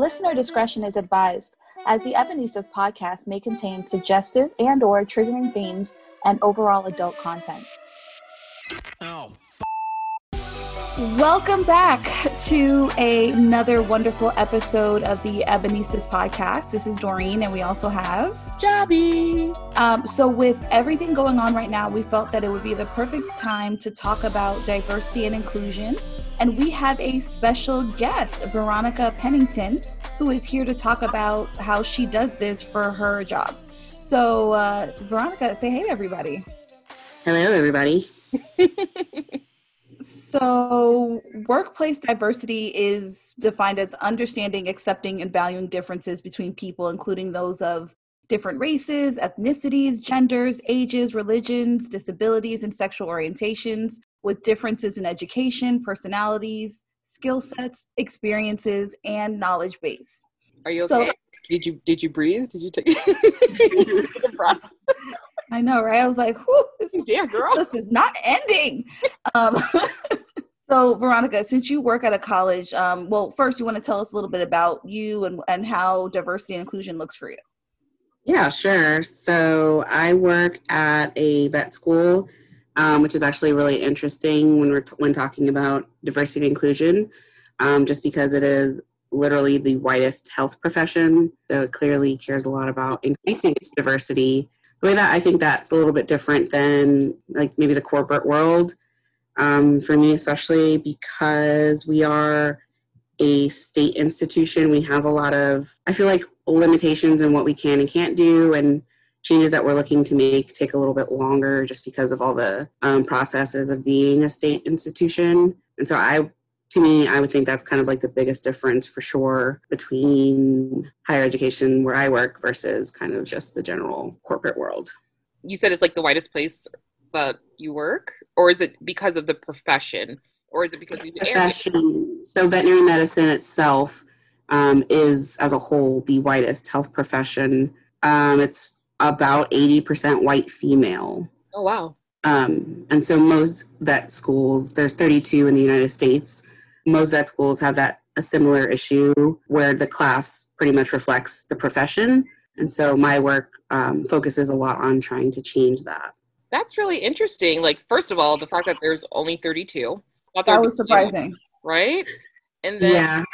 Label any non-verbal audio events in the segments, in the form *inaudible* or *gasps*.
Listener discretion is advised, as the Ebonistas podcast may contain suggestive and or triggering themes and overall adult content. Oh, Welcome back to a, another wonderful episode of the Ebonistas podcast. This is Doreen, and we also have Jabby. Um, so, with everything going on right now, we felt that it would be the perfect time to talk about diversity and inclusion. And we have a special guest, Veronica Pennington, who is here to talk about how she does this for her job. So, uh, Veronica, say hey to everybody. Hello, everybody. *laughs* So, workplace diversity is defined as understanding, accepting, and valuing differences between people, including those of different races, ethnicities, genders, ages, religions, disabilities, and sexual orientations, with differences in education, personalities, skill sets, experiences, and knowledge base. Are you okay? So, did you did you breathe? Did you take? A *laughs* breath? *laughs* I know, right? I was like, Whew, this, yeah, girl. this is not ending. um, *laughs* so, Veronica, since you work at a college, um, well, first, you want to tell us a little bit about you and, and how diversity and inclusion looks for you. Yeah, sure. So, I work at a vet school, um, which is actually really interesting when we're when talking about diversity and inclusion, um, just because it is literally the whitest health profession. So, it clearly cares a lot about increasing its diversity the way that I think that's a little bit different than like maybe the corporate world. Um, for me, especially because we are a state institution, we have a lot of, I feel like, limitations in what we can and can't do, and changes that we're looking to make take a little bit longer just because of all the um, processes of being a state institution. And so I to me, I would think that's kind of like the biggest difference for sure between higher education where I work versus kind of just the general corporate world. You said it's like the whitest place that you work, or is it because of the profession, or is it because of the profession? So veterinary medicine itself um, is, as a whole, the whitest health profession. Um, it's about eighty percent white female. Oh wow! Um, and so most vet schools, there's 32 in the United States most vet schools have that a similar issue where the class pretty much reflects the profession. And so my work um, focuses a lot on trying to change that. That's really interesting. Like, first of all, the fact that there's only 32. That was surprising. Right? And then, yeah.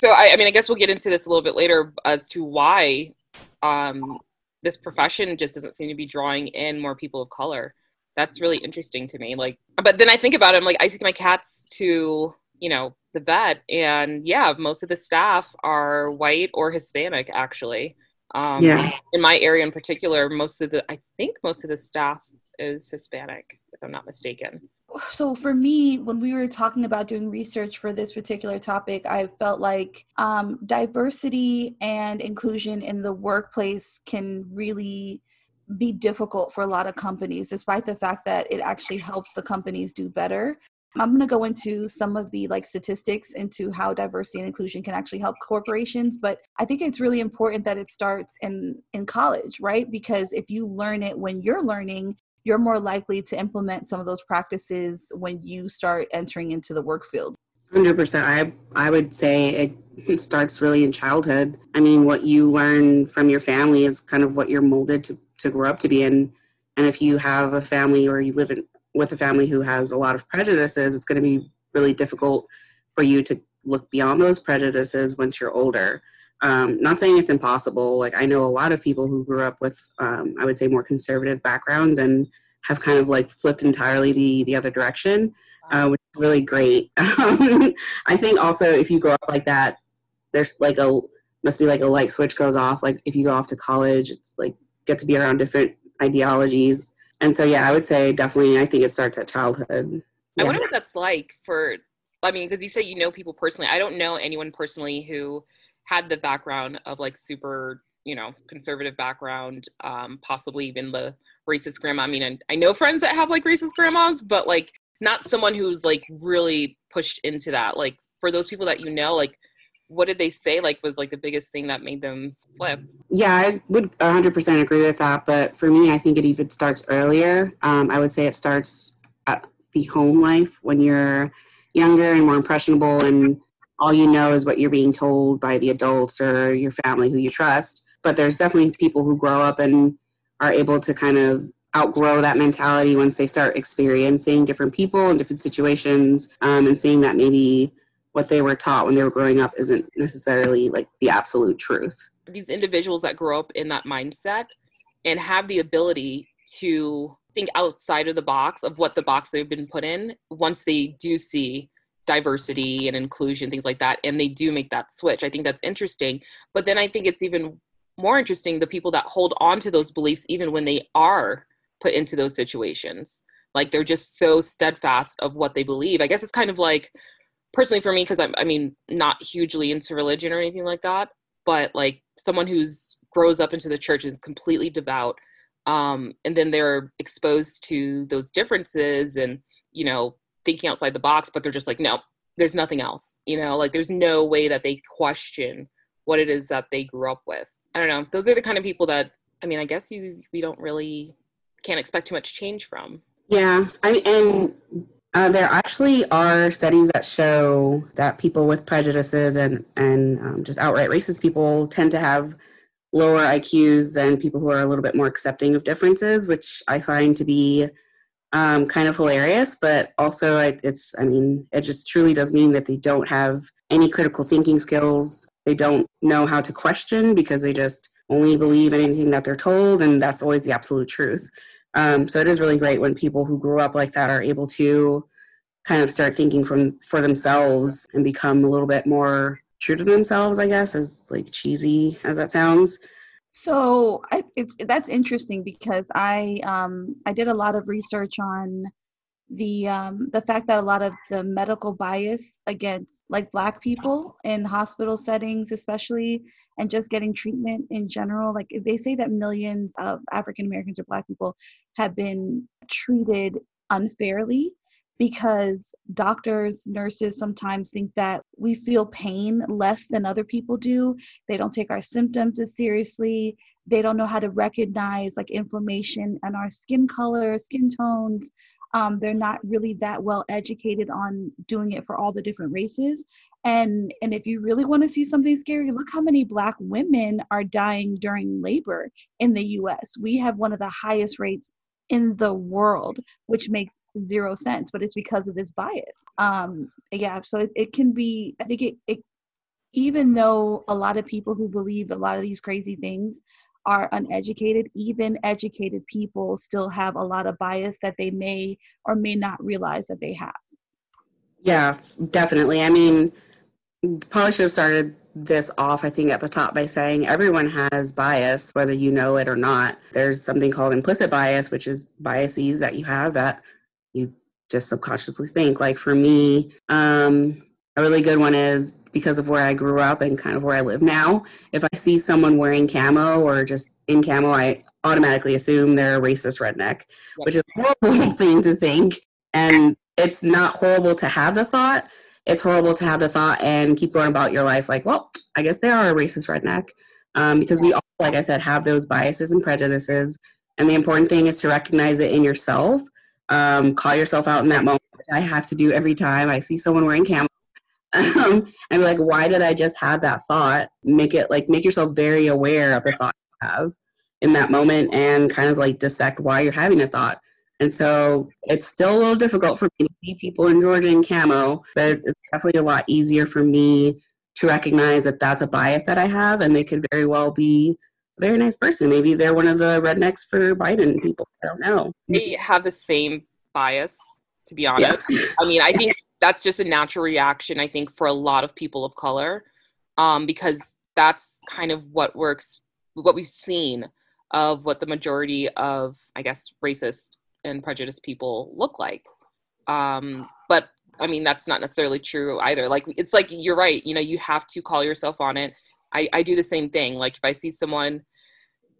So, I, I mean, I guess we'll get into this a little bit later as to why um, this profession just doesn't seem to be drawing in more people of color. That's really interesting to me. Like, but then I think about it, I'm like, I take my cats to you know the vet and yeah most of the staff are white or hispanic actually um, yeah in my area in particular most of the i think most of the staff is hispanic if i'm not mistaken so for me when we were talking about doing research for this particular topic i felt like um, diversity and inclusion in the workplace can really be difficult for a lot of companies despite the fact that it actually helps the companies do better I'm going to go into some of the like statistics into how diversity and inclusion can actually help corporations, but I think it's really important that it starts in in college, right? Because if you learn it when you're learning, you're more likely to implement some of those practices when you start entering into the work field. 100%. I I would say it *laughs* starts really in childhood. I mean, what you learn from your family is kind of what you're molded to to grow up to be in. And if you have a family or you live in with a family who has a lot of prejudices, it's going to be really difficult for you to look beyond those prejudices once you're older. Um, not saying it's impossible. Like I know a lot of people who grew up with, um, I would say, more conservative backgrounds and have kind of like flipped entirely the the other direction, uh, which is really great. *laughs* I think also if you grow up like that, there's like a must be like a light switch goes off. Like if you go off to college, it's like get to be around different ideologies and so yeah i would say definitely i think it starts at childhood yeah. i wonder what that's like for i mean because you say you know people personally i don't know anyone personally who had the background of like super you know conservative background um possibly even the racist grandma. I mean I, I know friends that have like racist grandmas but like not someone who's like really pushed into that. Like for those people that you know like what did they say like was like the biggest thing that made them flip? Yeah i would 100% agree with that but for me i think it even starts earlier. Um, i would say it starts at the home life when you're younger and more impressionable and all you know is what you're being told by the adults or your family who you trust. But there's definitely people who grow up and are able to kind of outgrow that mentality once they start experiencing different people and different situations um, and seeing that maybe what they were taught when they were growing up isn't necessarily like the absolute truth. These individuals that grow up in that mindset and have the ability to think outside of the box of what the box they've been put in once they do see diversity and inclusion things like that and they do make that switch. I think that's interesting. But then i think it's even more interesting the people that hold on to those beliefs even when they are put into those situations. Like they're just so steadfast of what they believe. I guess it's kind of like personally for me because I'm, i mean not hugely into religion or anything like that but like someone who's grows up into the church is completely devout um, and then they're exposed to those differences and you know thinking outside the box but they're just like no there's nothing else you know like there's no way that they question what it is that they grew up with. I don't know. Those are the kind of people that i mean i guess you we don't really can't expect too much change from. Yeah i mean and uh, there actually are studies that show that people with prejudices and and um, just outright racist people tend to have lower IQs than people who are a little bit more accepting of differences, which I find to be um, kind of hilarious. But also, it's I mean, it just truly does mean that they don't have any critical thinking skills. They don't know how to question because they just only believe anything that they're told, and that's always the absolute truth. Um, so it is really great when people who grew up like that are able to kind of start thinking from for themselves and become a little bit more true to themselves. I guess as like cheesy as that sounds. So I, it's that's interesting because I um, I did a lot of research on the um, the fact that a lot of the medical bias against like black people in hospital settings especially and just getting treatment in general like they say that millions of african americans or black people have been treated unfairly because doctors nurses sometimes think that we feel pain less than other people do. They don't take our symptoms as seriously. They don't know how to recognize like inflammation and our skin color skin tones. Um, they're not really that well educated on doing it for all the different races. And and if you really want to see something scary look how many black women are dying during labor in the us we have one of the highest rates in the world which makes zero sense but it's because of this bias um yeah so it, it can be i think it, it even though a lot of people who believe a lot of these crazy things are uneducated, even educated people still have a lot of bias that they may or may not realize that they have. Yeah, definitely. I mean, probably should have started this off, I think, at the top by saying everyone has bias, whether you know it or not. There's something called implicit bias, which is biases that you have that you just subconsciously think. Like for me, um, a really good one is because of where I grew up and kind of where I live now. If I see someone wearing camo or just in camo, I automatically assume they're a racist redneck, which is a horrible *laughs* thing to think. And it's not horrible to have the thought. It's horrible to have the thought and keep going about your life like, well, I guess they are a racist redneck. Um, because we all, like I said, have those biases and prejudices. And the important thing is to recognize it in yourself. Um, call yourself out in that moment, which I have to do every time I see someone wearing camo *laughs* um, and like, why did I just have that thought? Make it like make yourself very aware of the thought you have in that moment and kind of like dissect why you're having a thought. And so it's still a little difficult for me to see people in Georgia in camo, but it's definitely a lot easier for me to recognize that that's a bias that I have, and they could very well be a very nice person. Maybe they're one of the rednecks for Biden people. I don't know. They have the same bias, to be honest. Yeah. *laughs* I mean, I think that's just a natural reaction i think for a lot of people of color um, because that's kind of what works what we've seen of what the majority of i guess racist and prejudiced people look like um, but i mean that's not necessarily true either like it's like you're right you know you have to call yourself on it i, I do the same thing like if i see someone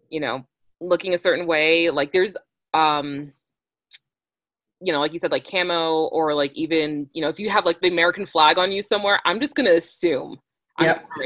you know looking a certain way like there's um you know, like you said, like camo or like even, you know, if you have like the American flag on you somewhere, I'm just gonna assume. Yep. *laughs*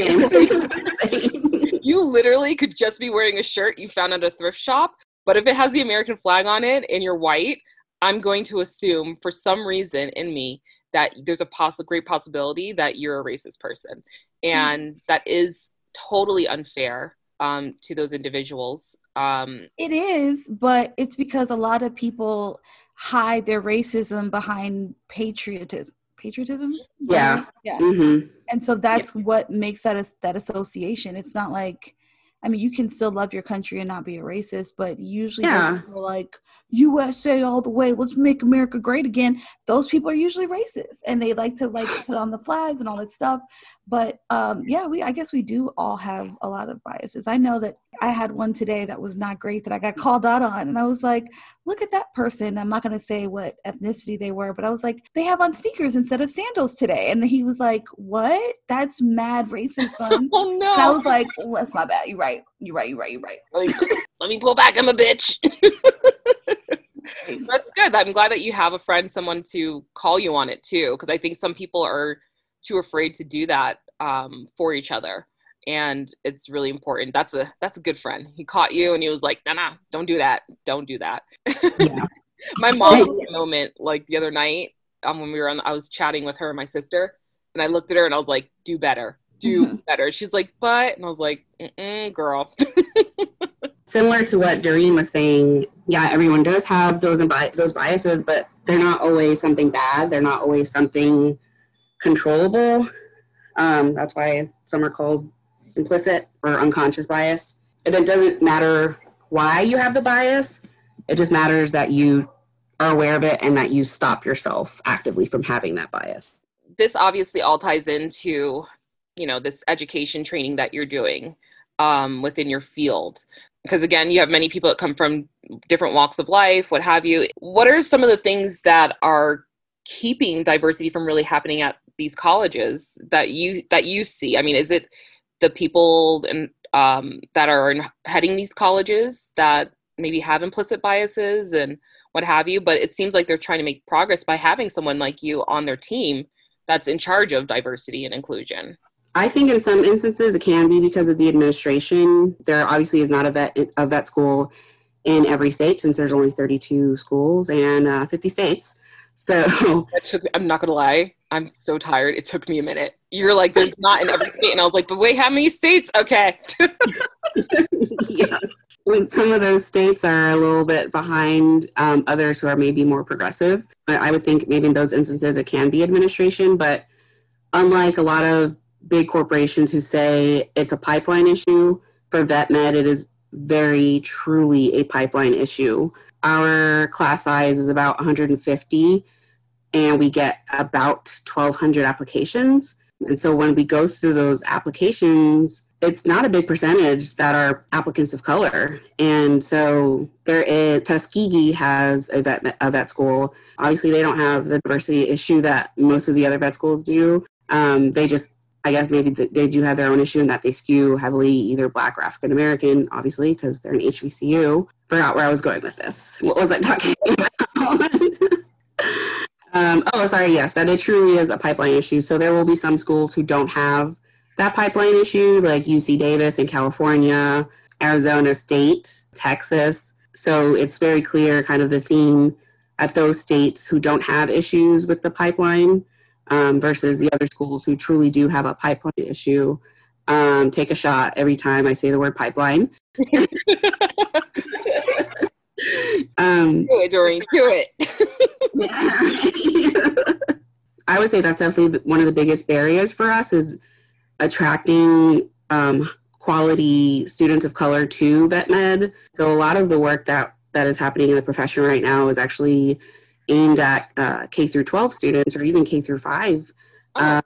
you literally could just be wearing a shirt you found at a thrift shop, but if it has the American flag on it and you're white, I'm going to assume for some reason in me that there's a poss- great possibility that you're a racist person. And mm-hmm. that is totally unfair um, to those individuals. Um, it is, but it's because a lot of people hide their racism behind patriotism. Patriotism? Yeah. Yeah. Mm-hmm. And so that's yeah. what makes that that association. It's not like I mean, you can still love your country and not be a racist, but usually yeah. people like USA all the way, let's make America great again. Those people are usually racist and they like to like put on the flags and all that stuff. But um, yeah, we I guess we do all have a lot of biases. I know that I had one today that was not great that I got called out on, and I was like, look at that person. I'm not going to say what ethnicity they were, but I was like, they have on sneakers instead of sandals today, and he was like, what? That's mad racist, son. *laughs* oh no! And I was like, well, that's my bad. You're right. You're right. You're right. You're right. Let me, *laughs* let me pull back. I'm a bitch. That's good. I'm glad that you have a friend, someone to call you on it too, because I think some people are too afraid to do that um, for each other and it's really important that's a that's a good friend he caught you and he was like no nah, nah, don't do that don't do that yeah. *laughs* my mom had a moment like the other night um, when we were on i was chatting with her and my sister and i looked at her and i was like do better do *laughs* better. She's like but and i was like girl. *laughs* Similar to what Doreen was saying yeah everyone does have those those biases but they're not always something bad. They're not always something controllable. Um, that's why some are called implicit or unconscious bias. And it doesn't matter why you have the bias, it just matters that you are aware of it and that you stop yourself actively from having that bias. This obviously all ties into, you know, this education training that you're doing um, within your field. Because again, you have many people that come from different walks of life, what have you. What are some of the things that are keeping diversity from really happening at these colleges that you that you see? I mean, is it the people and um, that are heading these colleges that maybe have implicit biases and what have you but it seems like they're trying to make progress by having someone like you on their team that's in charge of diversity and inclusion i think in some instances it can be because of the administration there obviously is not a vet a vet school in every state since there's only 32 schools and uh, 50 states so *laughs* took, I'm not gonna lie, I'm so tired. It took me a minute. You're like, there's not in every state, and I was like, but wait, how many states? Okay. *laughs* yeah. When some of those states are a little bit behind um, others who are maybe more progressive, But I would think maybe in those instances it can be administration. But unlike a lot of big corporations who say it's a pipeline issue, for vet med, it is very truly a pipeline issue. Our class size is about 150, and we get about 1,200 applications. And so when we go through those applications, it's not a big percentage that are applicants of color. And so there is Tuskegee has a vet a vet school. Obviously, they don't have the diversity issue that most of the other vet schools do. Um, they just I guess maybe they do have their own issue in that they skew heavily either black or African American, obviously, because they're an HBCU. Forgot where I was going with this. What was I talking *laughs* about? um, oh, sorry, yes, that it truly is a pipeline issue. So there will be some schools who don't have that pipeline issue, like UC Davis in California, Arizona State, Texas. So it's very clear, kind of the theme at those states who don't have issues with the pipeline um, versus the other schools who truly do have a pipeline issue. Um, take a shot every time I say the word pipeline. *laughs* um, do it, Doreen. Do it. *laughs* I would say that's definitely one of the biggest barriers for us is attracting um, quality students of color to vet med. So a lot of the work that that is happening in the profession right now is actually aimed at uh, K through 12 students or even K through 5. Oh. Uh,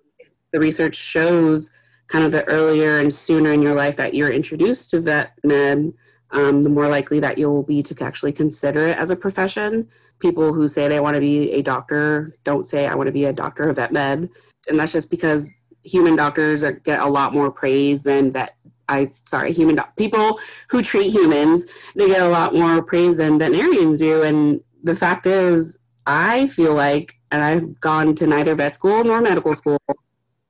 the research shows kind of the earlier and sooner in your life that you're introduced to vet med, um, the more likely that you'll be to actually consider it as a profession. People who say they want to be a doctor don't say, I want to be a doctor of vet med. And that's just because human doctors are, get a lot more praise than vet I sorry, human do- people who treat humans, they get a lot more praise than veterinarians do. And the fact is, I feel like, and I've gone to neither vet school nor medical school,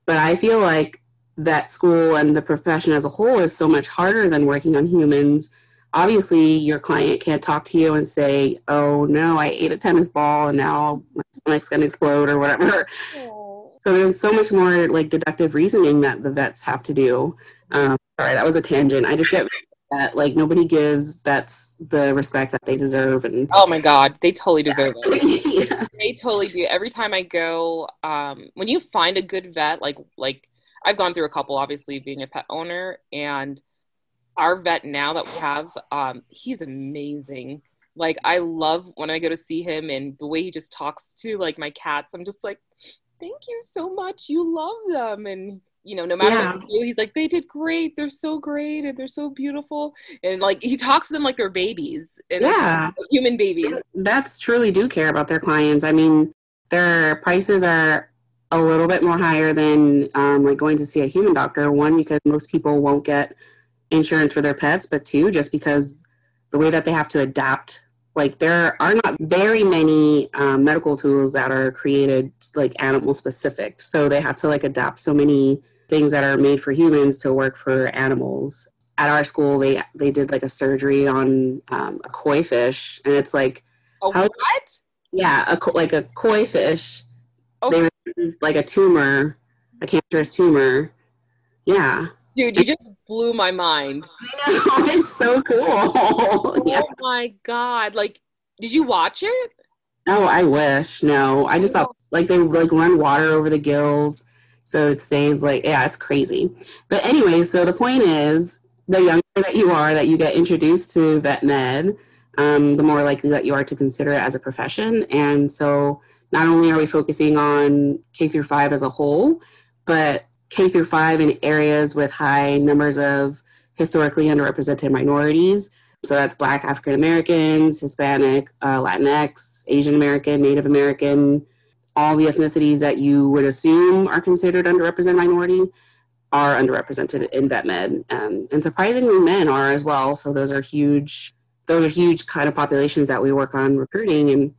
but I feel like vet school and the profession as a whole is so much harder than working on humans obviously your client can't talk to you and say, "Oh no, I ate a tennis ball and now my stomach's gonna explode" or whatever. *laughs* So there's so much more like deductive reasoning that the vets have to do. Um, sorry, that was a tangent. I just get that like nobody gives vets the respect that they deserve and oh my god they totally deserve it *laughs* they *laughs* totally do. Every time i go um, when you find a good vet like like i've gone through a couple obviously being a pet owner and our vet now that we have um, he's amazing. Like i love when i go to see him and the way he just talks to like my cats i'm just like thank you so much. You love them. And you know, no matter yeah. what do, he's like, they did great. They're so great and they're so beautiful. And like he talks to them like they're babies. yeah. Human babies. That's truly do care about their clients. I mean, their prices are a little bit more higher than um, like going to see a human doctor. One, because most people won't get insurance for their pets, but two, just because the way that they have to adapt like there are not very many um, medical tools that are created like animal specific. So they have to like adapt so many things that are made for humans to work for animals. At our school they they did like a surgery on um, a koi fish and it's like a how, what? Yeah a, like a koi fish. Okay. they removed like a tumor a cancerous tumor. Yeah Dude, you just blew my mind. I know, *laughs* it's so cool. oh my god. Like, did you watch it? Oh, I wish. No. I just thought like they like run water over the gills so it stays like yeah, it's crazy. But anyway, so the point is the younger that you are that you get introduced to vet med, um, the more likely that you are to consider it as a profession. And so not only are we focusing on K through five as a whole, but K through five in areas with high numbers of historically underrepresented minorities. So that's Black African Americans, Hispanic, uh, Latinx, Asian American, Native American, all the ethnicities that you would assume are considered underrepresented minority are underrepresented in vet med, um, and surprisingly, men are as well. So those are huge. Those are huge kind of populations that we work on recruiting, and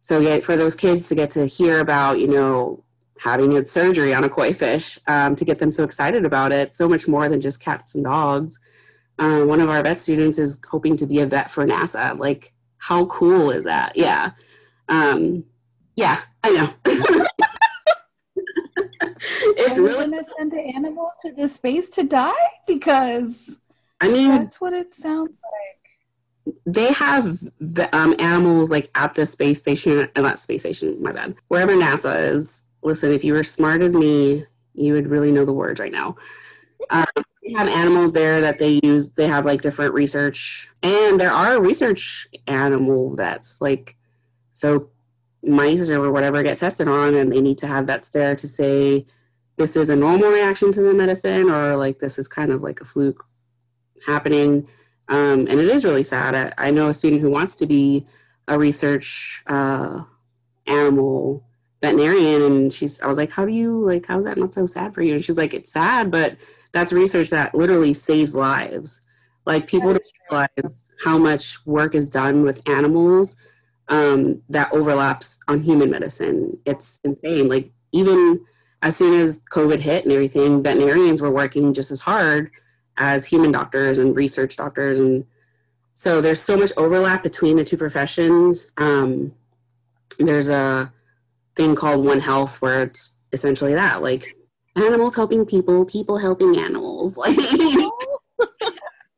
so yeah, for those kids to get to hear about, you know, having a surgery on a koi fish um, to get them so excited about it. So much more than just cats and dogs. Uh, one of our vet students is hoping to be a vet for NASA. Like, how cool is that? Yeah. Um, yeah, I know. *laughs* it's Are really going to send the animals to the space to die because I mean that's what it sounds like. They have the, um, animals like at the space station, uh, not space station, my bad, wherever NASA is listen, if you were smart as me, you would really know the words right now. Um, they have animals there that they use. They have like different research, and there are research animal vets. Like, so mice or whatever get tested on, and they need to have vets there to say this is a normal reaction to the medicine, or like this is kind of like a fluke happening. Um, and it is really sad. I, I, know a student who wants to be a research uh, animal veterinarian and she's I was like, How do you like how's that not so sad for you? And she's like, It's sad, but that's research that literally saves lives. Like people don't realize how much work is done with animals um, that overlaps on human medicine. It's insane. Like even as soon as COVID hit and everything, veterinarians were working just as hard as human doctors and research doctors and so there's so much overlap between the two professions. Um, there's a thing called One Health where it's essentially that like animals helping people, people helping animals. *laughs* Like,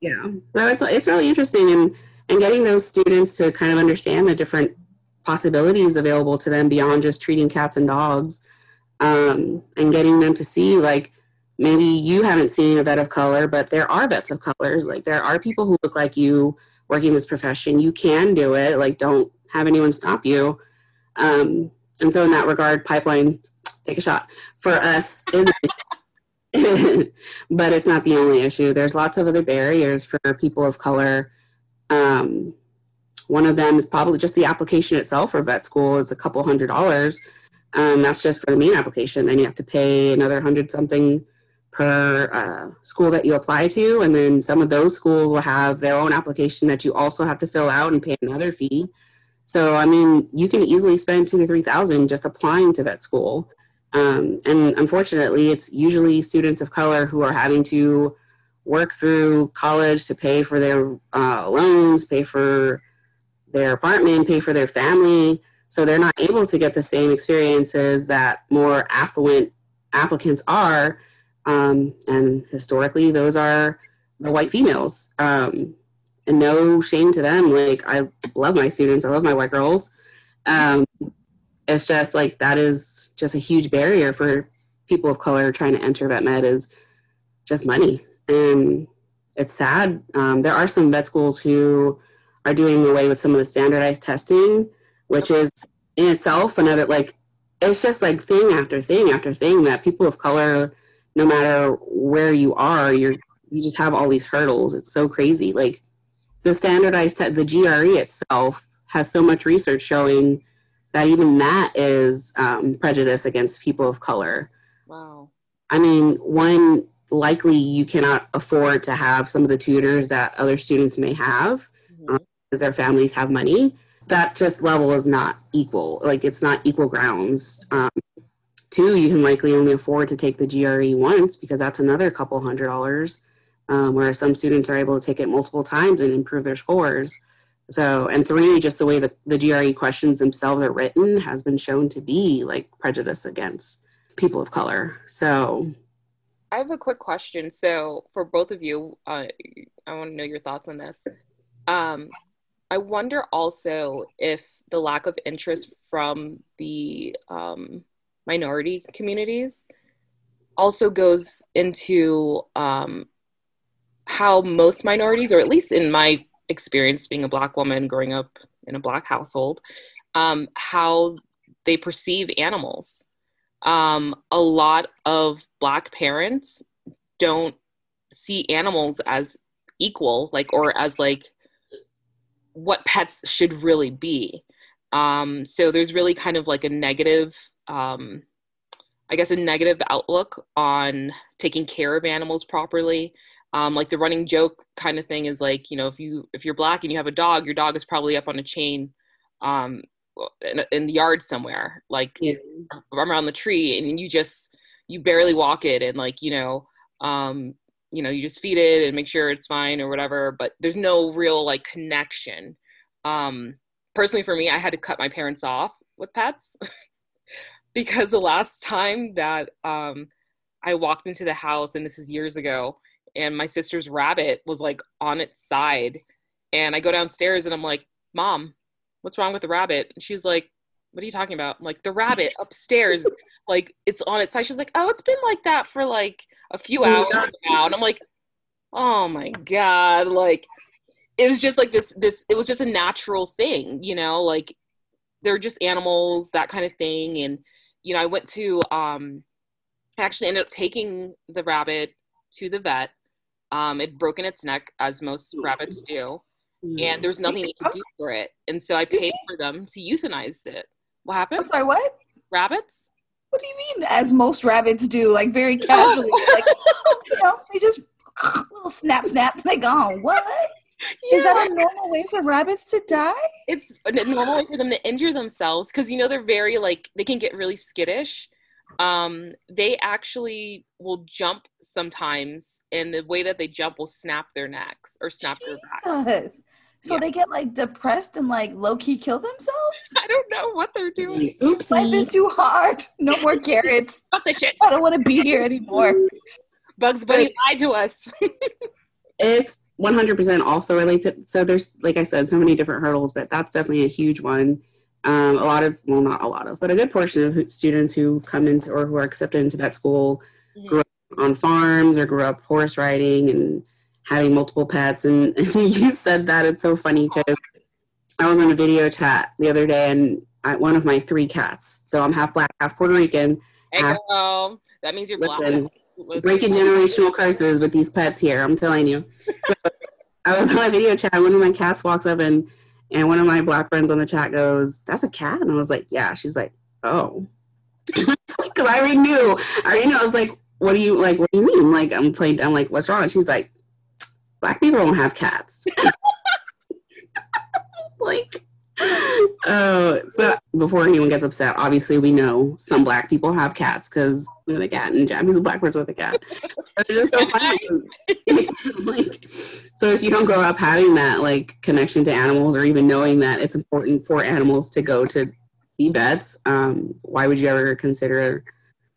yeah. So it's it's really interesting and and getting those students to kind of understand the different possibilities available to them beyond just treating cats and dogs, um, and getting them to see like maybe you haven't seen a vet of color, but there are vets of colors. Like there are people who look like you working this profession. You can do it. Like don't have anyone stop you. Um, and so in that regard, pipeline, take a shot for us is *laughs* but it's not the only issue. There's lots of other barriers for people of color. Um, one of them is probably just the application itself for vet school is a couple hundred dollars. Um, that's just for the main application. Then you have to pay another hundred something per uh, school that you apply to. And then some of those schools will have their own application that you also have to fill out and pay another fee. So, I mean, you can easily spend two to 3,000 just applying to vet school. Um, and unfortunately, it's usually students of color who are having to work through college to pay for their uh, loans, pay for their apartment, pay for their family. So they're not able to get the same experiences that more affluent applicants are. Um, and historically, those are the white females. Um, and no shame to them. Like, I love my students, I love my white girls. Um, it's just like that is just a huge barrier for people of color trying to enter vet med is just money. And it's sad. Um, there are some vet schools who are doing away with some of the standardized testing, which is in itself another like it's just like thing after thing after thing that people of color, no matter where you are, you're you just have all these hurdles. It's so crazy. Like the standardized te- the GRE itself has so much research showing that even that is um, prejudice against people of color. Wow. I mean, one likely you cannot afford to have some of the tutors that other students may have Mhm. um, because their families have money. That just level is not equal. Like it's not equal grounds. Um, two, you can likely only afford to take the GRE once because that's another couple hundred dollars. Um, whereas some students are able to take it multiple times and improve their scores. So, and three, just the way that the GRE questions themselves are written has been shown to be like prejudice against people of color. So, I have a quick question. So, for both of you, uh, I want to know your thoughts on this. Um, I wonder also if the lack of interest from the um, minority communities also goes into um, how most minorities, or at least in my experience being a Black woman growing up in a Black household, um, how they perceive animals. Um, a lot of black parents don't see animals as equal like or as like what pets should really be. Um, so there's really kind of like a negative um, i guess a negative outlook on taking care of animals properly um, like the running joke kind of thing is like you know if you if you're black and you have a dog your dog is probably up on a chain um, in, in the yard somewhere like yeah. around the tree and you just you barely walk it and like you know um you know you just feed it and make sure it's fine or whatever but there's no real like connection um personally for me i had to cut my parents off with pets *laughs* because the last time that um i walked into the house and this is years ago and my sister's rabbit was like on its side and i go downstairs and i'm like mom what's wrong with the rabbit and she's like what are you talking about? I'm like, the rabbit *laughs* upstairs, like it's on its side. She's like, oh, it's been like that for like a few hours now. And I'm like, oh my God. Like it was just like this, this, it was just a natural thing, you know, like they're just animals, that kind of thing. And, you know, I went to, um, I actually ended up taking the rabbit to the vet. Um, it broken its neck as most rabbits do. And there was nothing you could do for it. And so I paid for them to euthanize it. What happened? I'm sorry, what? Rabbits? What do you mean, as most rabbits do, like very *laughs* casually? like, you know, they just little snap, snap, they gone. What? Is that a normal way for rabbits to die? it's a normal way for them to injure themselves because you know they're very like they can get really skittish um they actually will jump sometimes and the way that they jump will snap their necks or snap their back So Yeah. they get like depressed and like low key kill themselves? *laughs* i don't know what they're doing Oops, Life is too hard. No more carrots. *laughs* Cut the shit I don't want to be here anymore. *laughs* bugs bunny lied to us It's 100% also related. So there's, like I said, so many different hurdles, but that's definitely a huge one. Um, a lot of, well, not a lot of, but a good portion of students who come into or who are accepted into that school grew up on farms or grew up horse riding and having multiple pets. And, *laughs* and you said that it's so funny because I was on a video chat the other day and I, one of my three cats, so I'm half black, half Puerto Rican, hey girl that means you're black Listen, *laughs* Listen. breaking generational curses with these pets here. I'm telling you. So *laughs* I was on a video chat. One of my cats walks up and and one of my black friends on the chat goes, "That's a cat," and I was like, "Yeah." She's like, "Oh," *laughs* because I already knew. I already knew. I was like, "What do you like? What do you mean?" Like I'm playing. I'm like, "What's wrong?" And she's like, "Black people don't have cats." *laughs* like. Oh, so before anyone gets upset, obviously we know some black people have cats because with a cat and Jammy's a black person with a cat. *laughs* it's just so funny. like, so if you don't grow up having that like connection to animals or even knowing that it's important for animals to go to see vets, um, why would you ever consider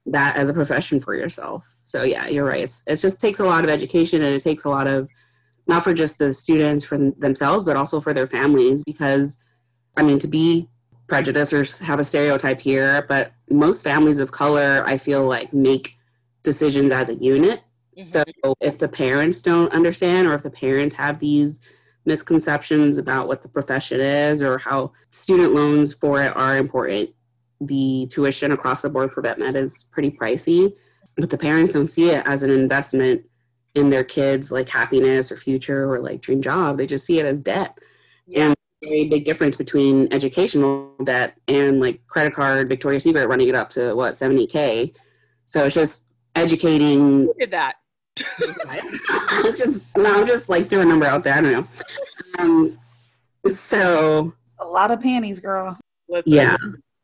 that as a profession for yourself? So yeah, you're right. It's, it just takes a lot of education and it takes a lot of not for just the students for themselves, but also for their families because I mean to be prejudiced or have a stereotype here, but most families of color I feel like make decisions as a unit. So if the parents don't understand or if the parents have these misconceptions about what the profession is or how student loans for it are important, the tuition across the board for vet med is pretty pricey. But the parents don't see it as an investment in their kids like happiness or future or like dream job. They just see it as debt. Yeah. And very big difference between educational debt and like credit card Victoria's Secret running it up to what 70k. So it's just educating. Who did that? *laughs* just no, I'm just like threw a number out there. I don't know. Um, so a lot of panties, girl. Listen, yeah.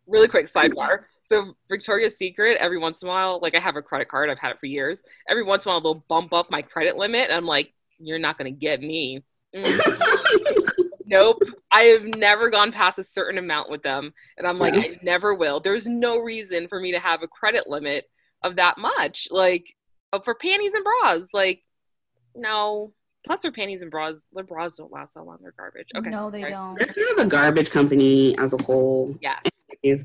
Really quick sidebar. So Victoria's Secret, every once in a while, like I have a credit card, I've had it for years. Every once in a while, they'll bump up my credit limit, and I'm like, "You're not gonna get me." Mm. *laughs* nope. I have never gone past a certain amount with them, and I'm like, yeah. I never will. There's no reason for me to have a credit limit of that much. Like for panties and bras, like no. Plus, their panties and bras, their bras don't last that long. They're garbage. Okay. No, they don't. They're kind of a garbage company as a whole. Yes.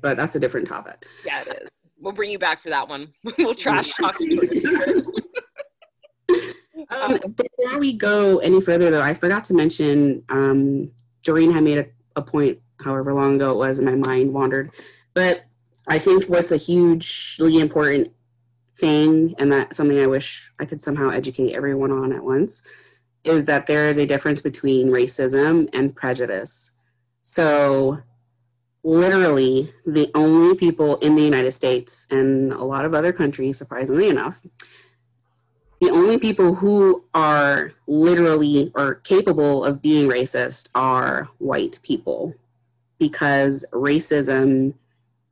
But that's a different topic. Yeah, it is. We'll bring you back for that one. *laughs* we'll trash talk you. *laughs* um, before we go any further, though, I forgot to mention um, Doreen had made a, a point, however long ago it was, and my mind wandered. But I think what's a hugely important thing, and that's something I wish I could somehow educate everyone on at once, is that there is a difference between racism and prejudice. So, literally, the only people in the United States and a lot of other countries, surprisingly enough, the only people who are literally or capable of being racist are white people because racism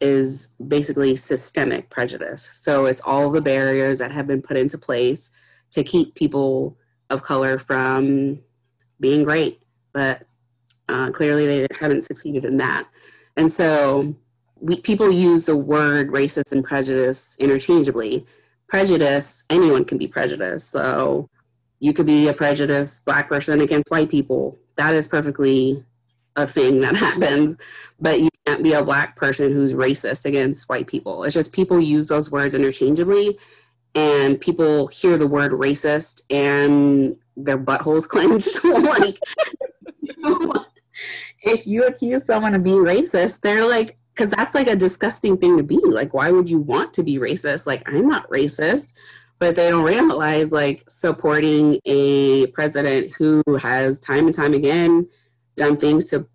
is basically systemic prejudice. So it's all the barriers that have been put into place to keep people of color from being great, but uh, clearly they haven't succeeded in that. And so we, people use the word racist and prejudice interchangeably. Prejudice, anyone can be prejudiced. So you could be a prejudiced black person against white people. That is perfectly a thing that *laughs* happens, but you can't be a black person who's racist against white people. It's just people use those words interchangeably, and people hear the word racist and their buttholes *laughs* clench. like, if you accuse someone of being racist, they're like, because that's like a disgusting thing to be. Like, why would you want to be racist? Like, I'm not racist but they don't realize like supporting a president who has time and time again done things to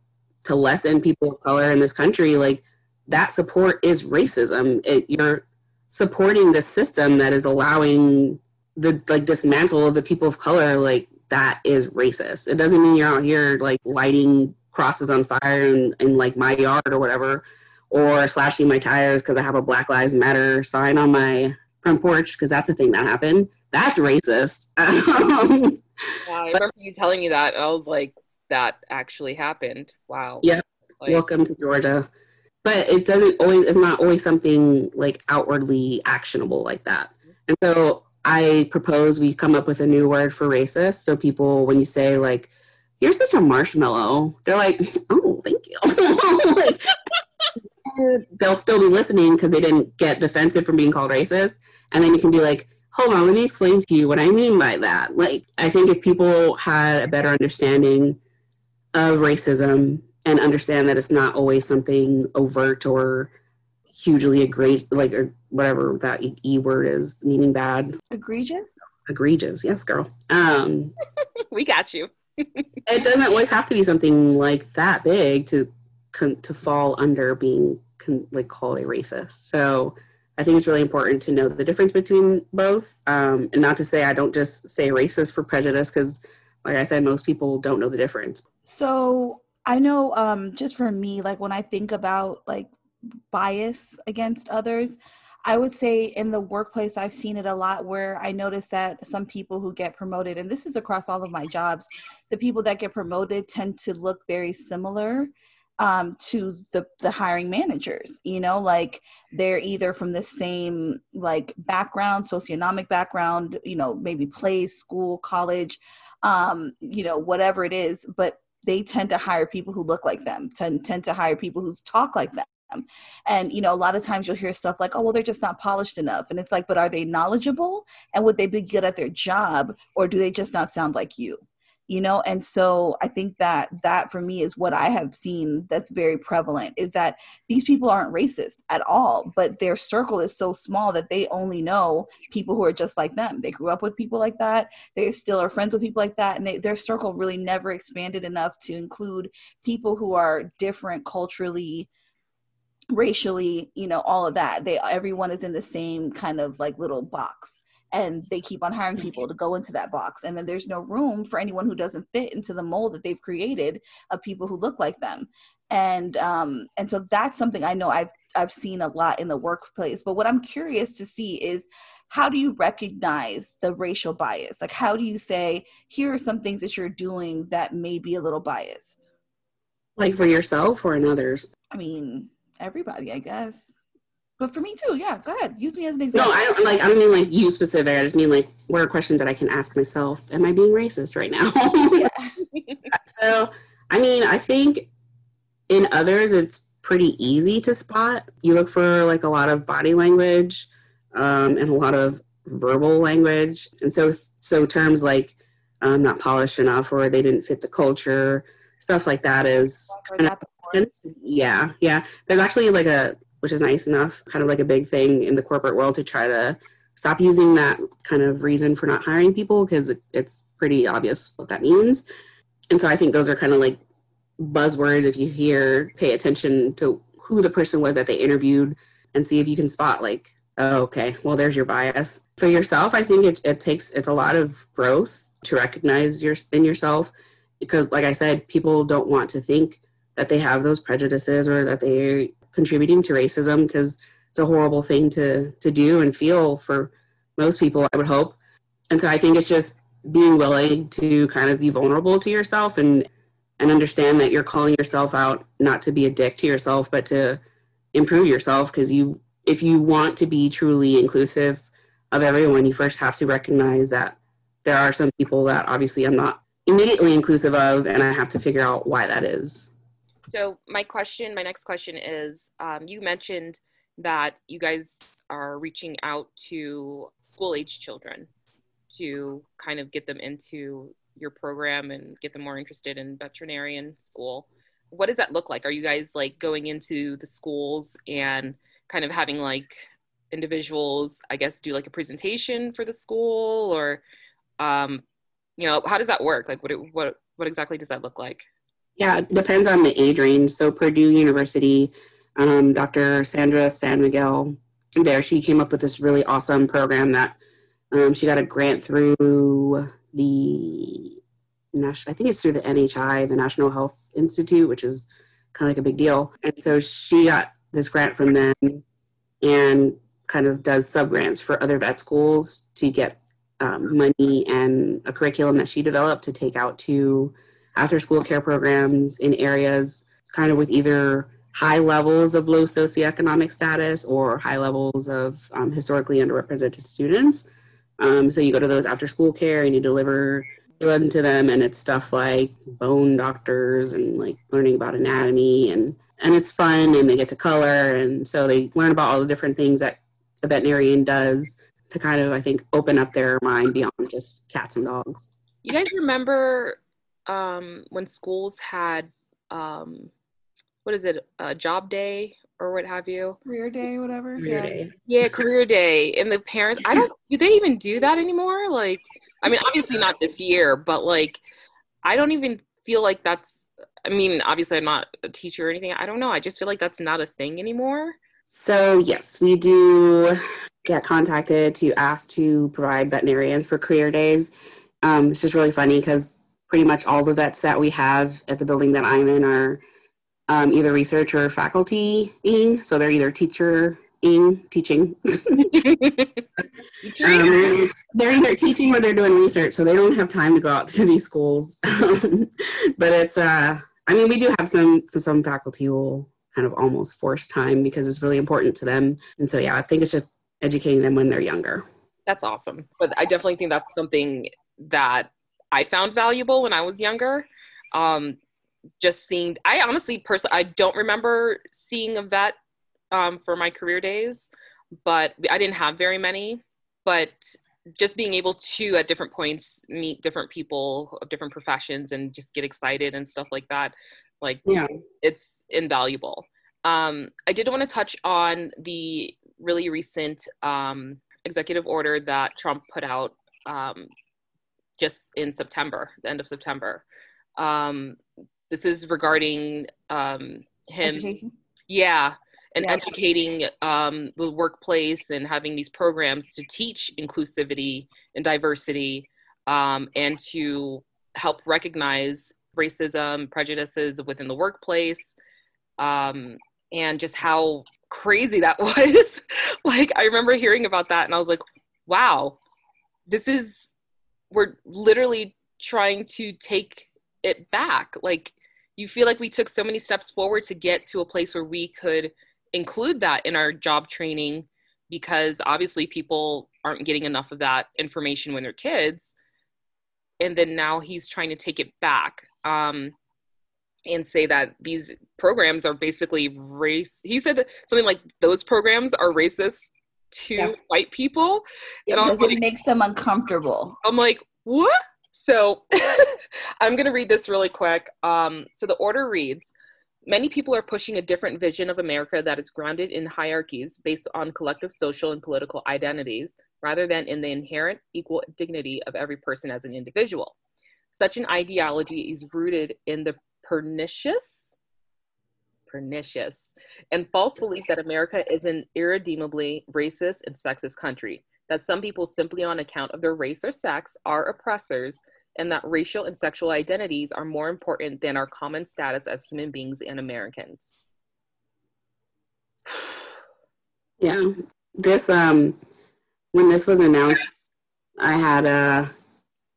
to lessen people of color in this country, like that support is racism. It, you're supporting the system that is allowing the like dismantle of the people of color. Like that is racist. It doesn't mean you're out here like lighting crosses on fire in, in like my yard or whatever, or slashing my tires because I have a Black Lives Matter sign on my front porch because that's a thing that happened. That's racist. *laughs* yeah, I remember you telling me that. I was like, that actually happened. Wow. Yeah. Like, Welcome to Georgia. But it doesn't always, it's not always something like outwardly actionable like that. And so I propose we come up with a new word for racist. So people, when you say like, you're such a marshmallow, they're like, oh, thank you. *laughs* like, *laughs* they'll still be listening because they didn't get defensive from being called racist. And then you can be like, hold on, let me explain to you what I mean by that. Like, I think if people had a better understanding of racism and understand that it's not always something overt or hugely great like or whatever that e word is meaning bad. Egregious? Egregious yes girl. Um *laughs* we got you. *laughs* it doesn't always have to be something like that big to to fall under being con, like called a racist. So i think it's really important to know the difference between both. Um, and not to say i don't just say racist for prejudice because like I said, most people don't know the difference. So I know um, just for me, like when I think about like bias against others, I would say in the workplace, I've seen it a lot where I notice that some people who get promoted, and this is across all of my jobs, the people that get promoted tend to look very similar um, to the the hiring managers. You know, like they're either from the same like background, socioeconomic background, you know, maybe place, school, college, um, you know, whatever it is, but they tend to hire people who look like them, tend tend to hire people who talk like them. And you know, a lot of times you'll hear stuff like, "Oh, well, they're just not polished enough," and it's like, "But are they knowledgeable? And would they be good at their job, or do they just not sound like you?" You know and so i think that that for me is what i have seen that's very prevalent is that these people aren't racist at all but their circle is so small that they only know people who are just like them. They grew up with people like that. They still are friends with people like that and they, their circle really never expanded enough to include people who are different culturally racially you know all of that. They everyone is in the same kind of like little box and they keep on hiring people to go into that box. And then there's no room for anyone who doesn't fit into the mold that they've created of people who look like them. And um and so that's something i know i've i've seen a lot in the workplace. But what i'm curious to see is how do you recognize the racial bias? Like how do you say here are some things that you're doing that may be a little biased like for yourself or in others? I mean everybody i guess but for me too, yeah. Go ahead. Use me as an example. No, I don't like. I don't mean like you specific. I just mean like what are questions that I can ask myself? Am I being racist right now? *laughs* so, I mean, I think in others it's pretty easy to spot. You look for like a lot of body language um, and a lot of verbal language, and so so terms like um, not polished enough or they didn't fit the culture, stuff like that is. Kind of, yeah, yeah. There's actually like a which is nice enough, kind of like a big thing in the corporate world to try to stop using that kind of reason for not hiring people because it, it's pretty obvious what that means. And so I think those are kind of like buzzwords if you hear, pay attention to who the person was that they interviewed and see if you can spot like, oh, okay, well, there's your bias. For yourself, I think it, it takes, it's a lot of growth to recognize your, in yourself because like I said, people don't want to think that they have those prejudices or that they contributing to racism because it's a horrible thing to to do and feel for most people i would hope. And so i think it's just being willing to kind of be vulnerable to yourself and and understand that you're calling yourself out not to be a dick to yourself but to improve yourself because you if you want to be truly inclusive of everyone you first have to recognize that there are some people that obviously i'm not immediately inclusive of and i have to figure out why that is so my question, my next question is, um, you mentioned that you guys are reaching out to school age children to kind of get them into your program and get them more interested in veterinarian school. What does that look like? Are you guys like going into the schools and kind of having like individuals, I guess, do like a presentation for the school or, um, you know, how does that work? Like, what, what, what exactly does that look like? Yeah, it depends on the age range. So Purdue University, um, Dr. Sandra San Miguel, there she came up with this really awesome program that um, she got a grant through the national. I think it's through the NHI, the National Health Institute, which is kind of like a big deal. And so she got this grant from them and kind of does sub grants for other vet schools to get um, money and a curriculum that she developed to take out to after school care programs in areas kind of with either high levels of low socioeconomic status or high levels of um, historically underrepresented students. Um, so you go to those after school care and you deliver to them and it's stuff like bone doctors and like learning about anatomy and and it's fun and they get to color and so they learn about all the different things that a veterinarian does to kind of I think open up their mind beyond just cats and dogs. You guys remember um, when schools had um, what is it, a job day or what have you? Career day, whatever. Career yeah. Day. Yeah, career day. And the parents, I don't, do they even do that anymore? Like, I mean, obviously not this year, but like, I don't even feel like that's, I mean, obviously I'm not a teacher or anything. I don't know. I just feel like that's not a thing anymore. So, yes, we do get contacted to ask to provide veterinarians for career days. Um, it's just really funny because pretty much all the vets that we have at the building that I'm in are um, either research or faculty being, so they're either teacher ing, teaching. *laughs* um, they're either teaching or they're doing research, so they don't have time to go out to *laughs* these schools. *laughs* but it's, uh, I mean, we do have some some faculty will kind of almost force time because it's really important to them. And so, yeah, I think it's just educating them when they're younger. That's awesome. But I definitely think that's something that I found valuable when I was younger. Um, just seeing, I honestly, personally, I don't remember seeing a vet um, for my career days, but I didn't have very many. But just being able to, at different points, meet different people of different professions and just get excited and stuff like that, like, yeah. it's invaluable. Um, I did want to touch on the really recent um, executive order that Trump put out um, just in September, the end of September. Um, this is regarding um, him. Education? Yeah, and yeah. educating um, the workplace and having these programs to teach inclusivity and diversity um, and to help recognize racism, prejudices within the workplace, um, and just how crazy that *laughs* was. like, I remember hearing about that and I was like, wow, this is, we're literally trying to take it back. Like, you feel like we took so many steps forward to get to a place where we could include that in our job training because obviously people aren't getting enough of that information when they're kids and then now he's trying to take it back um, and say that these programs are basically race. He said something like those programs are racist to yeah. white people. Because it like, makes them uncomfortable. I'm like, what? So *laughs* I'm going to read this really quick. Um, so the order reads Many people are pushing a different vision of America that is grounded in hierarchies based on collective social and political identities rather than in the inherent equal dignity of every person as an individual. Such an ideology is rooted in the pernicious pernicious and false belief that America is an irredeemably racist and sexist country, that some people simply on account of their race or sex are oppressors, and that racial and sexual identities are more important than our common status as human beings and Americans. *sighs* Yeah. This um when this was announced, I had a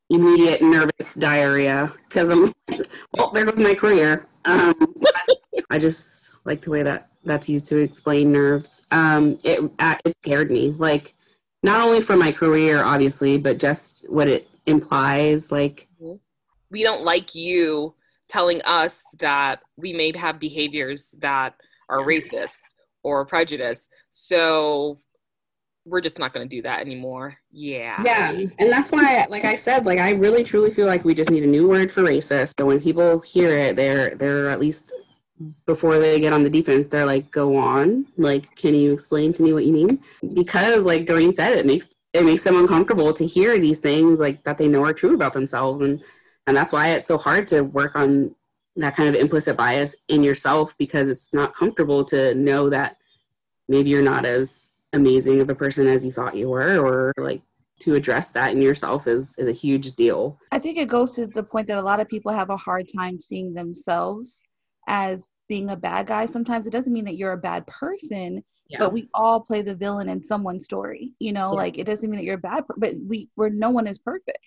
immediate nervous diarrhea because I'm *laughs* well, there goes my career. Um, I just like the way that that's used to explain nerves. Um, it uh, it scared me, like not only for my career, obviously, but just what it implies. Like we don't like you telling us that we may have behaviors that are racist or prejudice. So we're just not going to do that anymore. Yeah. Yeah. And that's why, like I said, like I really truly feel like we just need a new word for racist. So when people hear it, they're, they're at least before they get on the defense, they're like, go on. Like, can you explain to me what you mean? Because like Doreen said, it makes, it makes them uncomfortable to hear these things like that they know are true about themselves. And, and that's why it's so hard to work on that kind of implicit bias in yourself because it's not comfortable to know that maybe you're not as amazing of a person as you thought you were or like to address that in yourself is is a huge deal. I think it goes to the point that a lot of people have a hard time seeing themselves as being a bad guy. Sometimes it doesn't mean that you're a bad person, yeah. but we all play the villain in someone's story. You know, yeah. like it doesn't mean that you're a bad, but we where no one is perfect.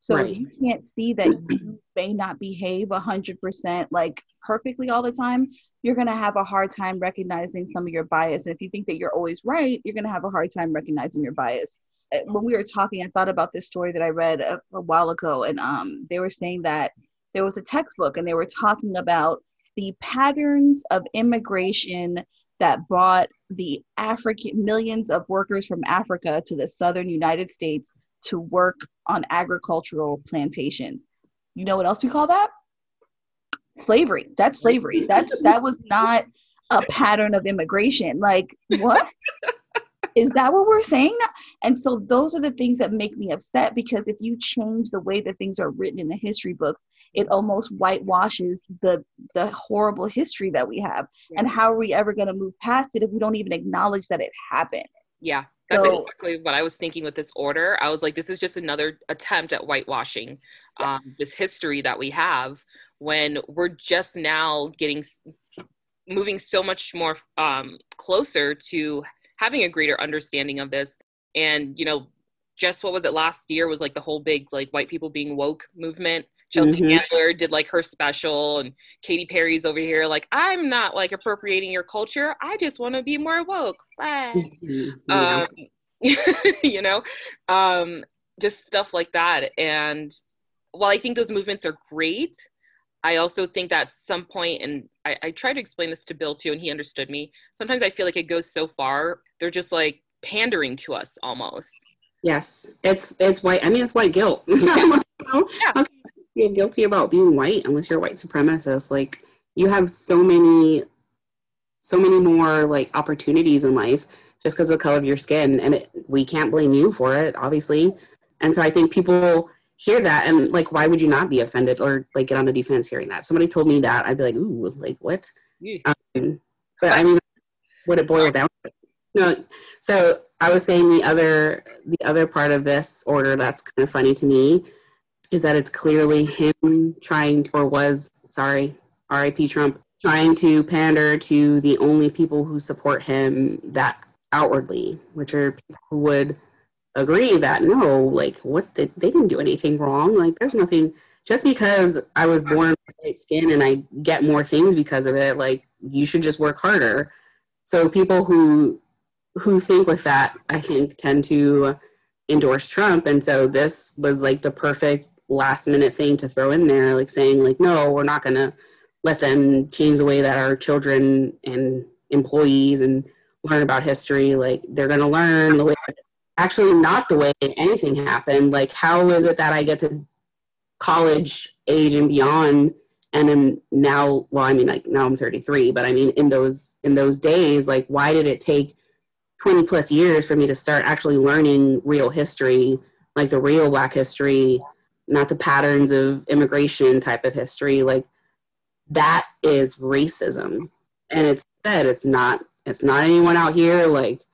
So right. you can't see that you may not behave 100% like perfectly all the time. You're going to have a hard time recognizing some of your bias. And if you think that you're always right, you're going to have a hard time recognizing your bias. Uh, when we were talking, I thought about this story that I read a, a while ago, and um, they were saying that there was a textbook and they were talking about the patterns of immigration that brought the African millions of workers from Africa to the southern United States to work on agricultural plantations. You know what else we call that? Slavery. That's slavery. That's that was not a pattern of immigration. Like what? *laughs* Is that what we're saying? And so those are the things that make me upset because if you change the way that things are written in the history books, it almost whitewashes the the horrible history that we have. And how are we ever going to move past it if we don't even acknowledge that it happened? Yeah. That's so, exactly what I was thinking with this order. I was like, this is just another attempt at whitewashing um, this history that we have when we're just now getting moving so much more um, closer to having a greater understanding of this and you know just what was it last year was like the whole big like white people being woke movement Chelsea mm-hmm. Handler did like her special, and Katy Perry's over here like, I'm not like appropriating your culture. I just want to be more woke. Mm-hmm. Um, *laughs* you know, um, just stuff like that. And while I think those movements are great, I also think that some point, and I, I try to explain this to Bill too, and he understood me. Sometimes I feel like it goes so far, they're just like pandering to us almost. Yes, it's it's white. I mean, it's white guilt. *laughs* Yeah. yeah feel guilty about being white unless you're a white supremacist. Like you have so many, so many more like opportunities in life just because of the color of your skin, and it, we can't blame you for it, obviously. And so I think people hear that and like, why would you not be offended or like get on the defense hearing that? Somebody told me that, I'd be like, ooh, like what? Yeah. Um, but I mean, what it boils down to. No, so I was saying the other the other part of this order that's kind of funny to me is that it's clearly him trying or was sorry rip trump trying to pander to the only people who support him that outwardly which are people who would agree that no like what they, they didn't do anything wrong like there's nothing just because i was born with white skin and i get more things because of it like you should just work harder. So people who who think with that i think tend to endorse trump. And so this was like the perfect last minute thing to throw in there, like saying like, no, we're not going to let them change the way that our children and employees and learn about history. Like they're going to learn the way, actually not the way anything happened. Like how is it that I get to college age and beyond and then now well i mean like now i'm 33 but i mean in those in those days like why did it take 20 plus years for me to start actually learning real history like the real black history not the patterns of immigration type of history like that is racism and it's said it's not it's not anyone out here like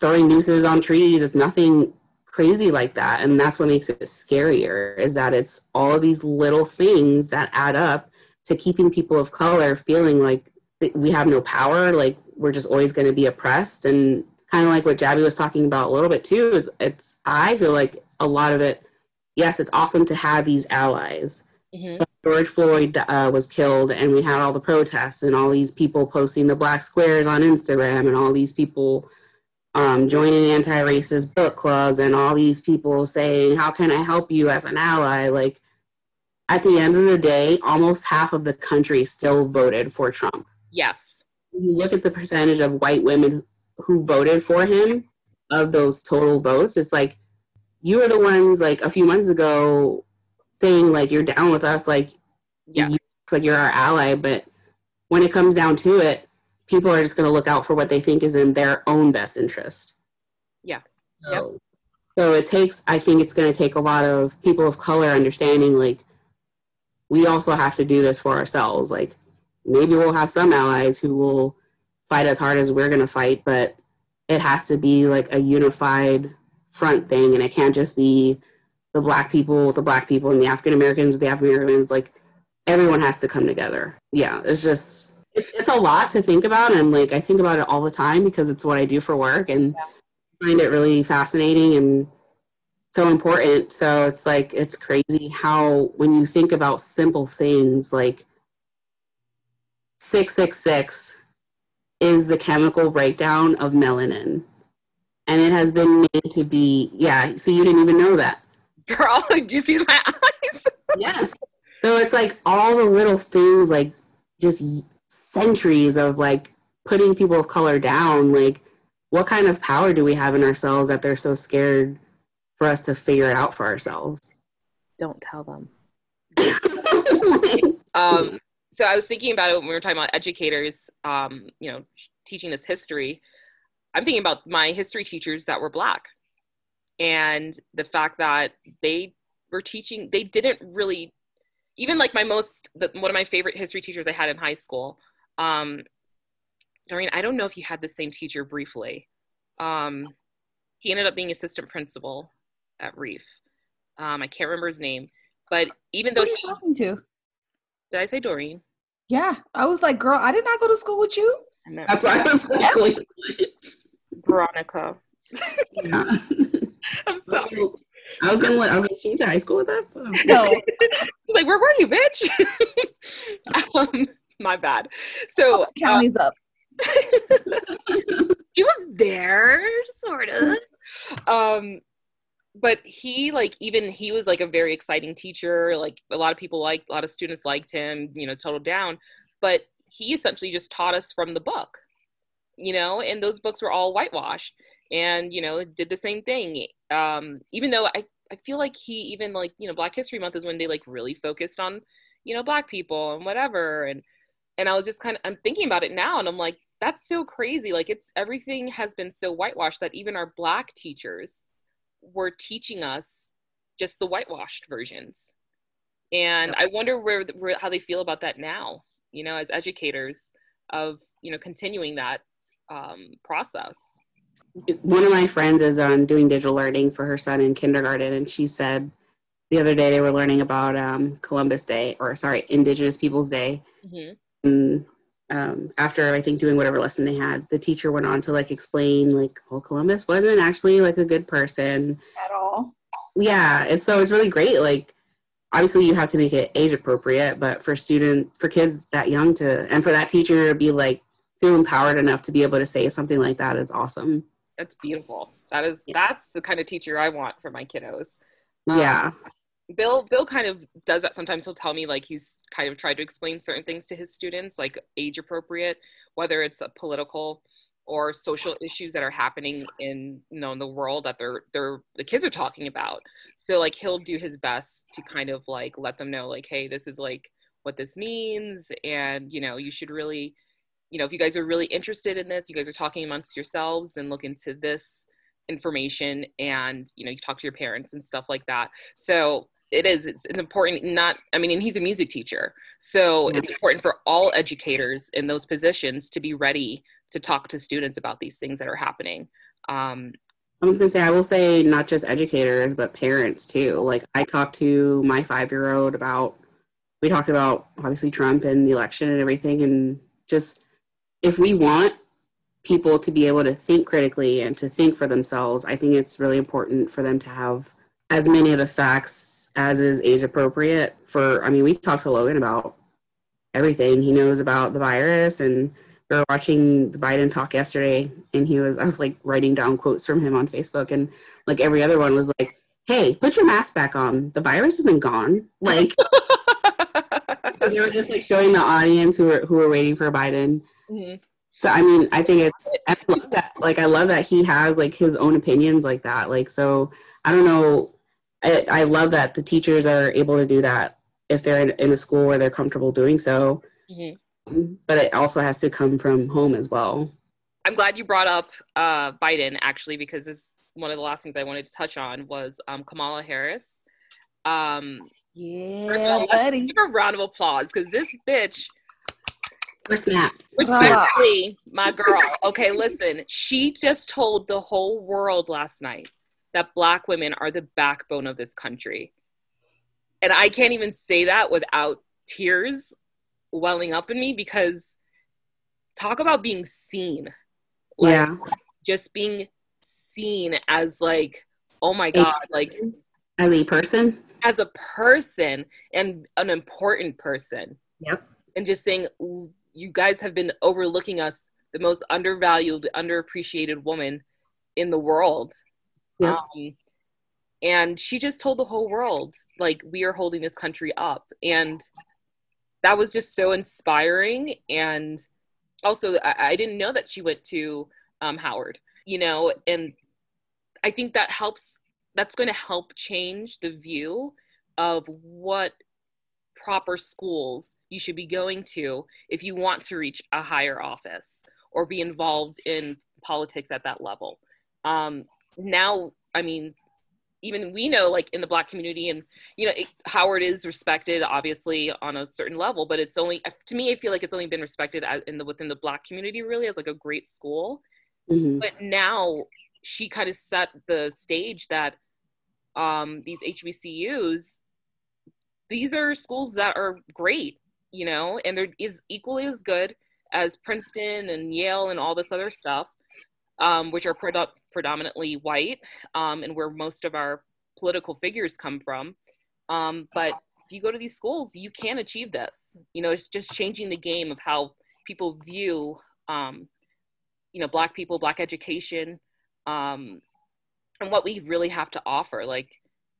throwing nooses on trees it's nothing crazy like that and that's what makes it scarier is that it's all these little things that add up to keeping people of color feeling like we have no power like we're just always going to be oppressed and kind of like what Jabby was talking about a little bit too is it's I feel like a lot of it yes, it's awesome to have these allies. Mm-hmm. George Floyd uh, was killed, and we had all the protests and all these people posting the black squares on Instagram, and all these people um, joining anti-racist book clubs, and all these people saying, "How can I help you as an ally?" Like, at the end of the day, almost half of the country still voted for Trump. Yes. You look at the percentage of white women who voted for him of those total votes. It's like you were the ones like a few months ago saying like you're down with us, like yeah, you, like you're our ally. But when it comes down to it, people are just going to look out for what they think is in their own best interest. Yeah. So, yep. so it takes. I think it's going to take a lot of people of color understanding like we also have to do this for ourselves. Like maybe we'll have some allies who will fight as hard as we're going to fight, but it has to be like a unified front thing, and it can't just be the black people with the black people and the African Americans with the African Americans. Like everyone has to come together. Yeah, it's just it's, it's a lot to think about, and like I think about it all the time because it's what I do for work, and yeah. find it really fascinating and so important. So it's like it's crazy how when you think about simple things like 666 is the chemical breakdown of melanin and it has been made to be yeah see you didn't even know that girl *laughs* do you see my eyes yes so it's like all the little things like just centuries of like putting people of color down like what kind of power do we have in ourselves that they're so scared for us to figure it out for ourselves don't tell them *laughs* um so i was thinking about it when we were talking about educators um you know teaching this history I'm thinking about my history teachers that were black and the fact that they were teaching, they didn't really, even like my most, the, one of my favorite history teachers I had in high school. Um, Doreen, I don't know if you had the same teacher briefly. Um, he ended up being assistant principal at Reef. Um, I can't remember his name, but even though Who are you he, talking to? Did I say Doreen? Yeah, I was like, girl, I did not go to school with you. That's why I was like, Veronica. Yeah. *laughs* I'm sorry. I was gonna. I was like, she went to high school with that. So. No, *laughs* like, where were you, bitch? *laughs* um, my bad. So uh, county's up. *laughs* she was there, sort of. Um, but he like even he was like a very exciting teacher. Like a lot of people like a lot of students liked him. You know, total down. But he essentially just taught us from the book. You know, and those books were all whitewashed. And you know, did the same thing. Um, even though I I feel like he even like you know Black History Month is when they like really focused on you know black people and whatever and and I was just kind of I'm thinking about it now and I'm like that's so crazy like it's everything has been so whitewashed that even our black teachers were teaching us just the whitewashed versions and yep. I wonder where, where how they feel about that now you know as educators of you know continuing that um, process one of my friends is um, doing digital learning for her son in kindergarten and she said the other day they were learning about um, columbus day or sorry indigenous peoples day mm-hmm. And um, after i think doing whatever lesson they had the teacher went on to like explain like well columbus wasn't actually like a good person at all yeah and so it's really great like obviously you have to make it age appropriate but for student for kids that young to and for that teacher to be like feel empowered enough to be able to say something like that is awesome that's beautiful. That is yeah. that's the kind of teacher I want for my kiddos. Um, yeah. Bill Bill kind of does that sometimes. He'll tell me like he's kind of tried to explain certain things to his students like age appropriate whether it's a political or social issues that are happening in you know in the world that they're they're the kids are talking about. So like he'll do his best to kind of like let them know like hey this is like what this means. And you know you should really you know, if you guys are really interested in this, you guys are talking amongst yourselves, then look into this information and, you know, you talk to your parents and stuff like that. So it is, it's, it's important not, I mean, and he's a music teacher. So it's important for all educators in those positions to be ready to talk to students about these things that are happening. Um, I was gonna say, I will say not just educators, but parents too. Like I talked to my five year old about, we talked about obviously Trump and the election and everything, and just if we want people to be able to think critically and to think for themselves, I think it's really important for them to have as many of the facts as is age appropriate. For, I mean, we talked to Logan about everything. He knows about the virus, and we were watching the Biden talk yesterday, and he was, I was like writing down quotes from him on Facebook, and like every other one was like, hey, put your mask back on. The virus isn't gone. Like, *laughs* they were just like showing the audience who were who were waiting for Biden Mm-hmm. So I mean, I think it's I love that. Like I love that he has like his own opinions like that. Like so, I don't know. I, I love that the teachers are able to do that if they're in, in a school where they're comfortable doing so. Mm-hmm. But it also has to come from home as well. I'm glad you brought up uh, Biden actually because it's one of the last things I wanted to touch on was um, Kamala Harris. Um, yeah, all, buddy. Give a round of applause because this bitch snaps. Respectfully, my girl. Okay, listen. She just told the whole world last night that black women are the backbone of this country. And I can't even say that without tears welling up in me because talk about being seen. Like, yeah. Just being seen as like, oh my God, like as a person. As a person and an important person. Yep. And just saying you guys have been overlooking us, the most undervalued, underappreciated woman in the world. Yeah. Um, and she just told the whole world, like, we are holding this country up. And that was just so inspiring. And also, I, I didn't know that she went to um, Howard, you know, and I think that helps, that's going to help change the view of what proper schools you should be going to if you want to reach a higher office or be involved in politics at that level. Um, now, I mean, even we know, like in the Black community, and you know, it, Howard is respected, obviously, on a certain level, but it's only to me, I feel like it's only been respected as, in the within the Black community, really, as like a great school. Mm-hmm. But now she kind of set the stage that um, these HBCUs these are schools that are great, you know, and they're is equally as good as Princeton and Yale and all this other stuff. Um, which are pred- predominantly white um, and where most of our political figures come from. Um, but if you go to these schools, you can achieve this. You know, it's just changing the game of how people view, um, you know, Black people, Black education, um, and what we really have to offer. Like,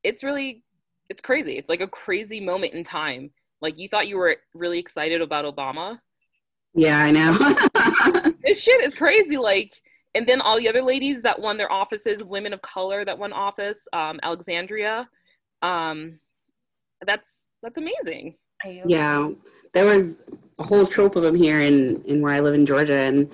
it's really, it's crazy. It's like a crazy moment in time. Like, you thought you were really excited about Obama. Yeah, I know. *laughs* this shit is crazy. Like, and then all the other ladies that won their offices, women of color that won office, um, Alexandria. Um, that's that's amazing. Yeah, there was a whole trope of them here in in where I live in Georgia, and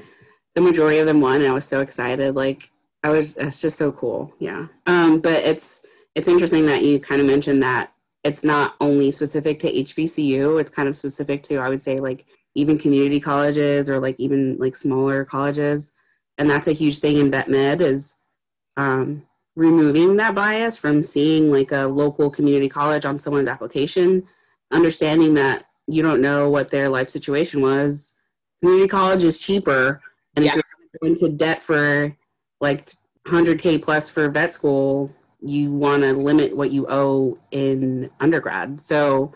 the majority of them won. I was so excited. Like I was, it's just so cool. Yeah. Um, but it's it's interesting that you kind of mentioned that it's not only specific to HBCU. It's kind of specific to I would say like even community colleges or like even like smaller colleges and that's a huge thing in vet med is um, removing that bias from seeing like a local community college on someone's application understanding that you don't know what their life situation was. Community college is cheaper. And yeah. if you're going into debt for like 100k plus for vet school you want to limit what you owe in undergrad. So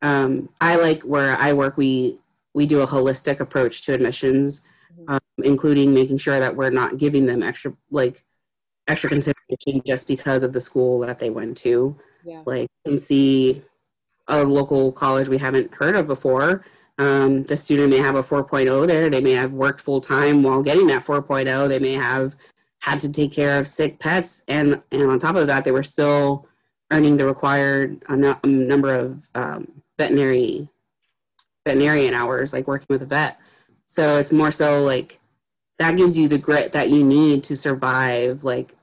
um, i like where i work. We we do a holistic approach to admissions including making sure that we're not giving them extra like extra consideration just because of the school that they went to. Yeah. Like can see a local college we haven't heard of before. Um, the student may have a 4.0 there. They may have worked full time while getting that 4.0. They may have had to take care of sick pets, and and on top of that, they were still earning the required a number of um, veterinary veterinarian hours, like working with a vet. So it's more so like that gives you the grit that you need to survive like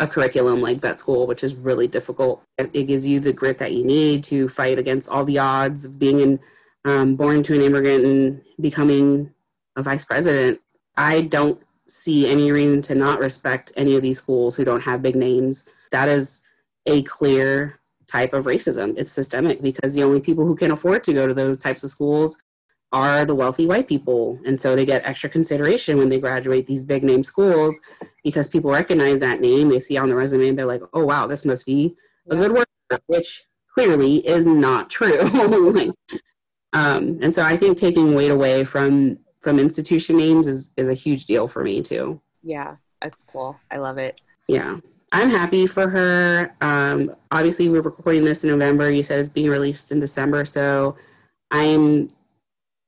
a curriculum like vet school, which is really difficult. It gives you the grit that you need to fight against all the odds of being in, um, born to an immigrant and becoming a vice president. I don't see any reason to not respect any of these schools who don't have big names. That is a clear type of racism. It's systemic because the only people who can afford to go to those types of schools are the wealthy white people. And so they get extra consideration when they graduate these big name schools because people recognize that name. They see on the resume and they're like, oh, wow, this must be a good worker, which clearly is not true. *laughs* like, um, and so I think taking weight away from from institution names is, is a huge deal for me too. Yeah, that's cool. I love it. Yeah. I'm happy for her. Um, obviously, we're recording this in November. You said it's being released in December. So I'm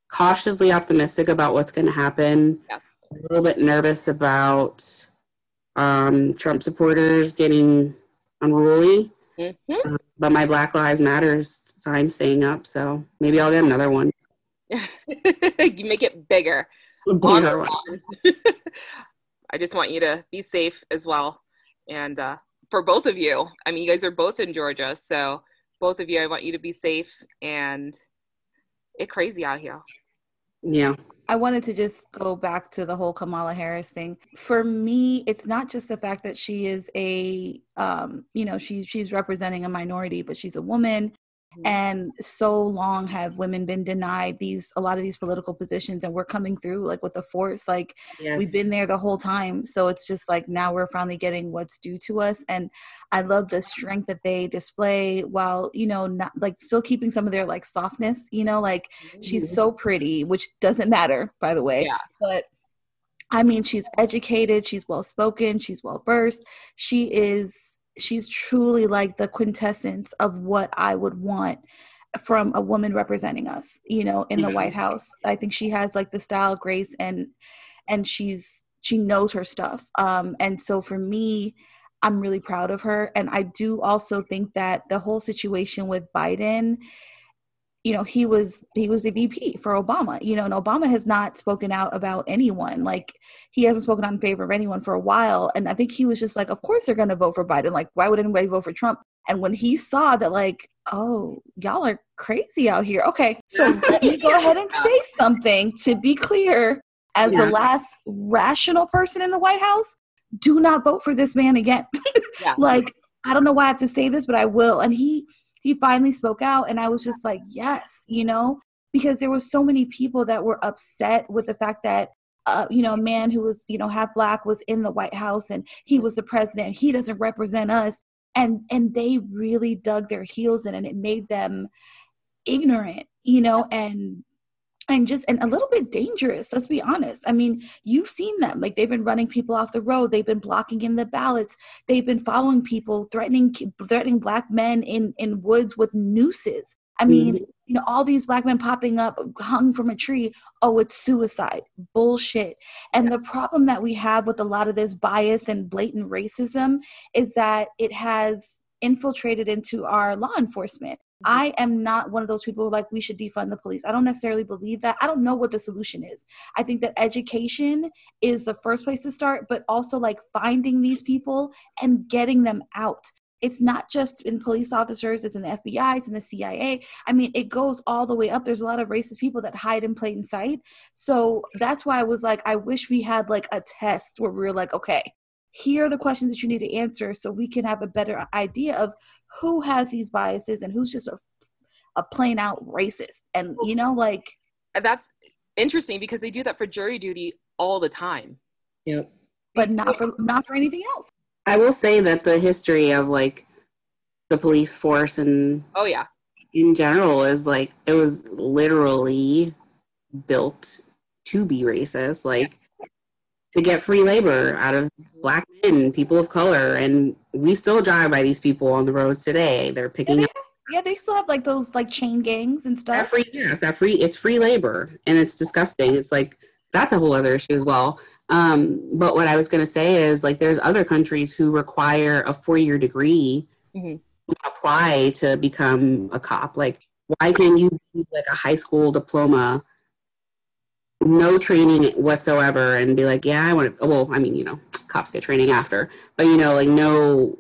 cautiously optimistic about what's going to happen. Yes. A little bit nervous about um, Trump supporters getting unruly. Mm-hmm. Uh, but my Black Lives Matters sign staying up, so maybe I'll get another one. *laughs* you make it bigger. bigger *laughs* I just want you to be safe as well. And uh, for both of you, I mean, you guys are both in Georgia, so both of you, I want you to be safe and it's crazy out here. Yeah. I wanted to just go back to the whole Kamala Harris thing. For me, it's not just the fact that she is a, um, you know, she, she's representing a minority, but she's a woman. Mm-hmm. and so long have women been denied these a lot of these political positions and we're coming through like with the force like yes. we've been there the whole time so it's just like now we're finally getting what's due to us and i love the strength that they display while you know not like still keeping some of their like softness you know like mm-hmm. she's so pretty which doesn't matter by the way yeah. but I mean, she's educated, she's well spoken, she's well versed. She is she's truly like the quintessence of what I would want from a woman representing us, you know, in the White House. I think she has like the style, grace, and and she's she knows her stuff. Um, and so for me, I'm really proud of her. And I do also think that the whole situation with Biden you know he was he was the vp for obama you know and obama has not spoken out about anyone. Like he hasn't spoken out in favor of anyone for a while. And i think he was just like of course they're going to vote for biden. Like why would anybody vote for trump? And when he saw that like oh y'all are crazy out here. Okay so *laughs* let me go ahead and say something to be clear. As yeah. the last rational person in the white house do not vote for this man again. *laughs* Yeah. like i don't know why i have to say this but i will. And he he finally spoke out and i was just like yes you know because there were so many people that were upset with the fact that uh, you know, a man who was, you know, half black was in the White House and he was the president. He doesn't represent us. And and they really dug their heels in and it made them ignorant, you know, and and just and a little bit dangerous let's be honest. I mean you've seen them like they've been running people off the road they've been blocking in the ballots they've been following people threatening threatening black men in in woods with nooses. I mean mm-hmm. you know all these black men popping up hung from a tree oh it's suicide bullshit. And the problem that we have with a lot of this bias and blatant racism is that it has infiltrated into our law enforcement Mm-hmm. I am not one of those people like we should defund the police. I don't necessarily believe that. I don't know what the solution is. I think that education is the first place to start, but also like finding these people and getting them out. It's not just in police officers, it's in the FBI, it's in the CIA. I mean, it goes all the way up. There's a lot of racist people that hide in plain sight. So that's why I was like, I wish we had like a test where we were like, okay, here are the questions that you need to answer so we can have a better idea of who has these biases and who's just a, a plain out racist. And you know like that's interesting because they do that for jury duty all the time. Yep. But not for not for anything else. I will say that the history of like the police force and oh yeah. in general is like it was literally built to be racist. Like to get free labor out of black men, people of color, and we still drive by these people on the roads today. They're picking yeah, they, up. Yeah, they still have like those like chain gangs and stuff. That free, yes, that free. It's free labor, and it's disgusting. It's like that's a whole other issue as well. Um, but what I was going to say is like there's other countries who require a four year degree mm-hmm. to apply to become a cop. Like, why can't you be like a high school diploma? No training whatsoever and be like, yeah, I want to, well, I mean, you know, cops get training after, but you know, like no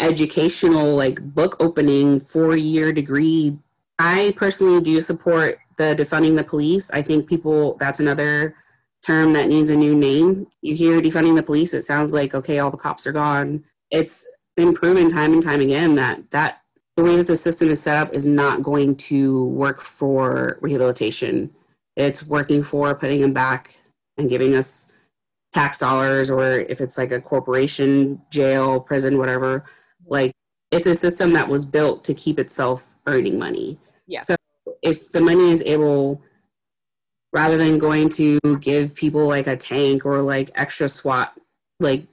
educational, like book opening, four year degree. I personally do support the defunding the police. I think people, that's another term that needs a new name. You hear defunding the police, it sounds like, okay, all the cops are gone. It's been proven time and time again that that the way that the system is set up is not going to work for rehabilitation it's working for putting them back and giving us tax dollars or if it's like a corporation jail prison whatever like it's a system that was built to keep itself earning money. Yeah. So if the money is able rather than going to give people like a tank or like extra swat like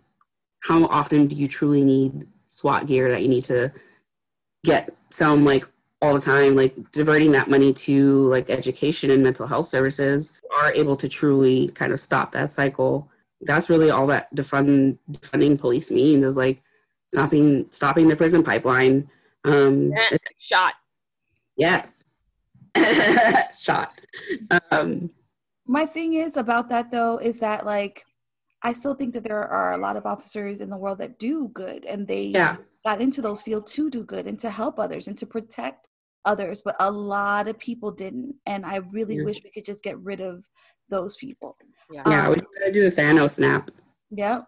how often do you truly need swat gear that you need to get some like all the time like diverting that money to like education and mental health services are able to truly kind of stop that cycle. That's really all that defund defunding police means is like stopping stopping the prison pipeline. Um *laughs* shot. Yes. *laughs* Shot. Um my thing is about that though is that like i still think that there are a lot of officers in the world that do good and they yeah. got into those fields to do good and to help others and to protect others, but a lot of people didn't. And I really yeah. wish we could just get rid of those people. Yeah, yeah um, we gotta do the Thanos snap. Yep.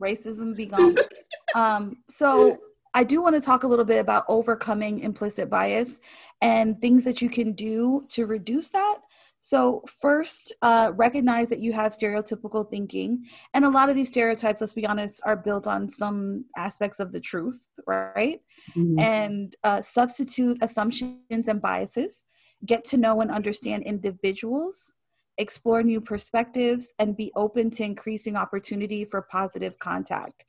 Racism be gone. *laughs* um, so I do want to talk a little bit about overcoming implicit bias and things that you can do to reduce that. So, first, uh, recognize that you have stereotypical thinking. And a lot of these stereotypes, let's be honest, are built on some aspects of the truth, right? Mm-hmm. And uh, substitute assumptions and biases. Get to know and understand individuals, explore new perspectives, and be open to increasing opportunity for positive contact.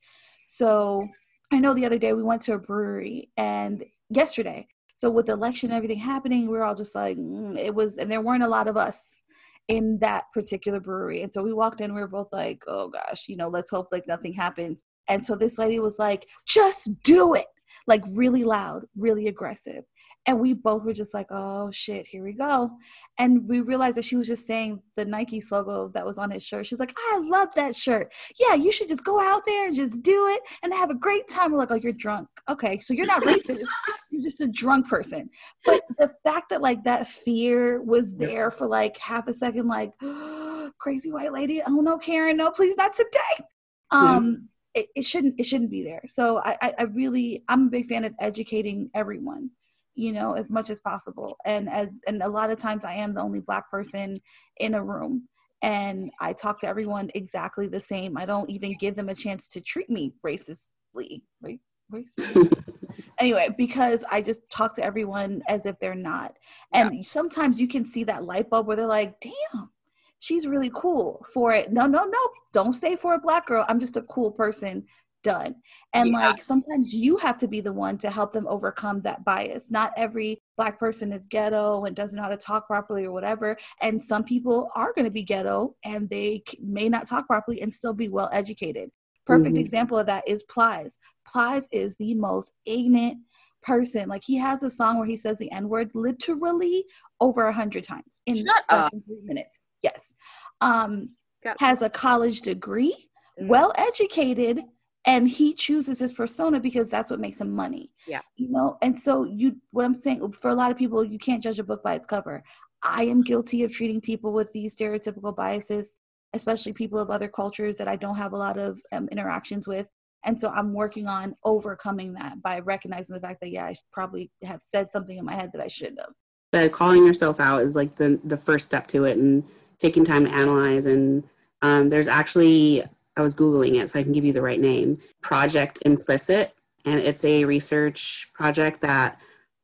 So, I know the other day we went to a brewery, and yesterday, so with the election and everything happening, we are all just like, mm, it was, and there weren't a lot of us in that particular brewery. And so we walked in, we were both like, oh gosh, you know, let's hope like nothing happens. And so this lady was like, just do it, like really loud, really aggressive. And we both were just like, oh shit, here we go. And we realized that she was just saying the Nike logo that was on his shirt. She's like, I love that shirt. Yeah, you should just go out there and just do it and have a great time. We're like, oh, you're drunk. Okay, so you're not racist. *laughs* you're just a drunk person. But the fact that like that fear was there for like half a second, like, oh, *gasps* crazy white lady. Oh no, Karen, no, please not today. Um, it, it shouldn't it shouldn't be there. So I, I really I'm a big fan of educating everyone you know as much as possible and as and a lot of times i am the only black person in a room and I talk to everyone exactly the same. I don't even give them a chance to treat me racistly, right? Racist. *laughs* anyway, because I just talk to everyone as if they're not. And yeah. sometimes you can see that light bulb where they're like, damn, she's really cool for it. No, no, no, don't stay for a black girl. I'm just a cool person done. And yeah. like sometimes you have to be the one to help them overcome that bias. Not every black person is ghetto and doesn't know how to talk properly or whatever. And some people are going to be ghetto and they may not talk properly and still be well educated. Perfect mm-hmm. example of that is Plies. Plies is the most ignorant person. Like he has a song where he says the N word literally over a hundred times in less than three minutes. Yes. Um, has a college degree, mm-hmm. well educated, and he chooses his persona because that's what makes him money. Yeah. You know? And so you what i'm saying for a lot of people you can't judge a book by its cover. I am guilty of treating people with these stereotypical biases especially people of other cultures that i don't have a lot of um, interactions with. And so i'm working on overcoming that by recognizing the fact that yeah i probably have said something in my head that i shouldn't have. But calling yourself out is like the the first step to it and taking time to analyze. And um, there's actually I was Googling it so I can give you the right name Project Implicit. And it's a research project that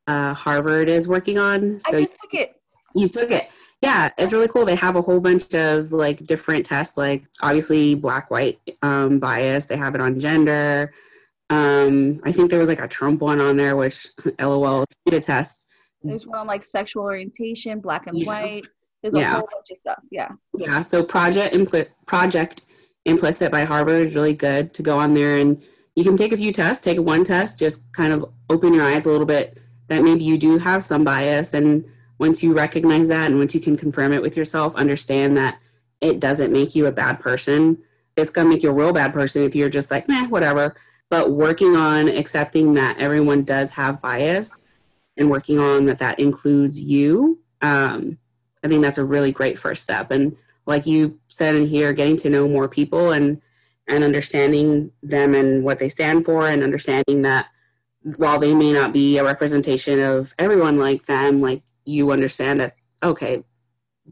uh, Harvard is working on. So I just took it. You took it. Yeah, it's really cool. They have a whole bunch of like different tests, like obviously black white um, bias. They have it on gender. Um, I think there was like a Trump one on there, which *laughs* LOL, a test. There's one on like sexual orientation, black and yeah. white. There's a yeah. whole bunch of stuff. Yeah. Yeah. So project impl- project implicit by Harvard is really good to go on there and you can take a few tests, take one test, just kind of open your eyes a little bit that maybe you do have some bias. And once you recognize that and once you can confirm it with yourself, understand that it doesn't make you a bad person. It's going to make you a real bad person if you're just like, nah, whatever. But working on accepting that everyone does have bias and working on that that includes you, um, I think that's a really great first step. And like you said in here, getting to know more people and and understanding them and what they stand for, and understanding that while they may not be a representation of everyone like them, like you understand that okay,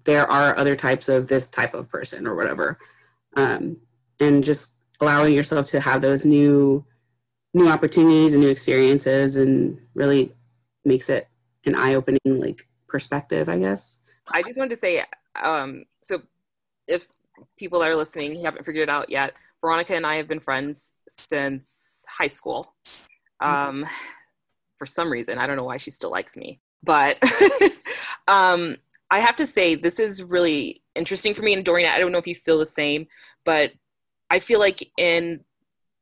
there are other types of this type of person or whatever, um, and just allowing yourself to have those new new opportunities and new experiences, and really makes it an eye opening like perspective, I guess. I just wanted to say, um, so if people that are listening haven't figured it out yet, Veronica and I have been friends since high school. Um, mm-hmm. For some reason, I don't know why she still likes me, but *laughs* um, I have to say this is really interesting for me. And Doreen, I don't know if you feel the same, but I feel like in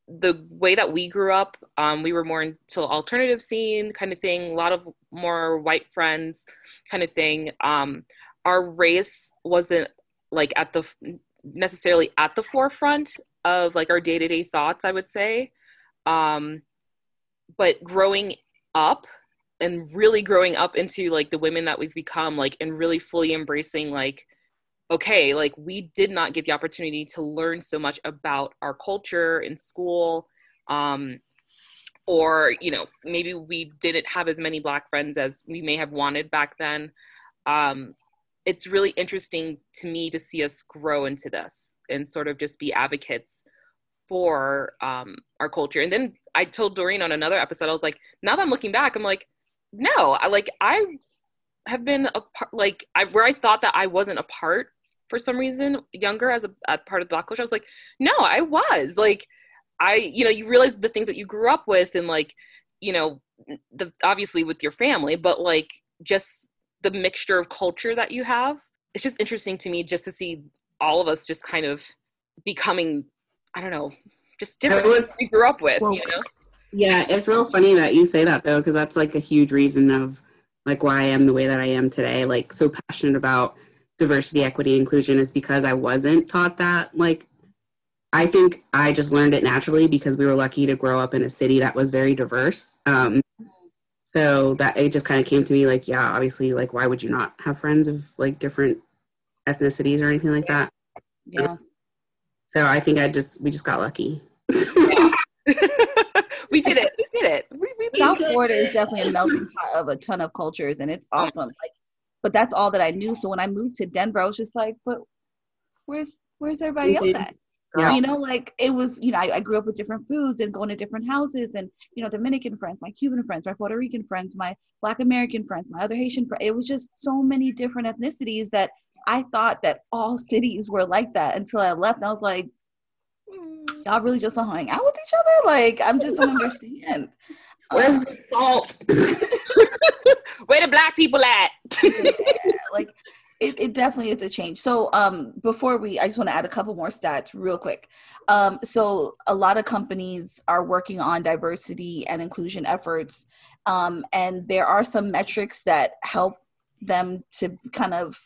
the way that we grew up, um, we were more into alternative scene kind of thing, a lot of more white friends kind of thing. Um, our race wasn't like at the necessarily at the forefront of like our day-to-day thoughts i would say. Um but growing up and really growing up into like the women that we've become like and really fully embracing like okay like we did not get the opportunity to learn so much about our culture in school um or you know maybe we didn't have as many black friends as we may have wanted back then. Um it's really interesting to me to see us grow into this and sort of just be advocates for um, our culture. And then I told Doreen on another episode, I was like, now that I'm looking back, I'm like, no, I like I have been a part, like I where I thought that I wasn't a part for some reason younger as a, a part of the black culture. I was like, no, I was like, I you know you realize the things that you grew up with and like you know the obviously with your family, but like just the mixture of culture that you have. It's just interesting to me just to see all of us just kind of becoming, I don't know, just different was, we grew up with, well, you know? Yeah, it's real funny that you say that though, because that's like a huge reason of like why I am the way that I am today. Like so passionate about diversity, equity, inclusion is because I wasn't taught that. Like I think I just learned it naturally because we were lucky to grow up in a city that was very diverse. Um, so that it just kind of came to me like yeah obviously like why would you not have friends of like different ethnicities or anything like that? Yeah. So i think i just we just got lucky. *laughs* We did it. We did it. We, we south florida is definitely a melting pot of a ton of cultures and it's awesome. Like but that's all that i knew. So when i moved to denver i was just like but where's where's everybody else mm-hmm. at? Yeah. You know, like it was, you know, I, I, grew up with different foods and going to different houses and, you know, Dominican friends, my Cuban friends, my Puerto Rican friends, my Black American friends, my other Haitian friends. It was just so many different ethnicities that I thought that all cities were like that until I left. I was like, mm, y'all really just don't hang out with each other? Like, I'm just don't understand. *laughs* Where's um, the salt? *laughs* *laughs* Where the black people at? yeah, like it, it definitely is a change. So um, before we, I just want to add a couple more stats real quick. Um, so a lot of companies are working on diversity and inclusion efforts, um, and there are some metrics that help them to kind of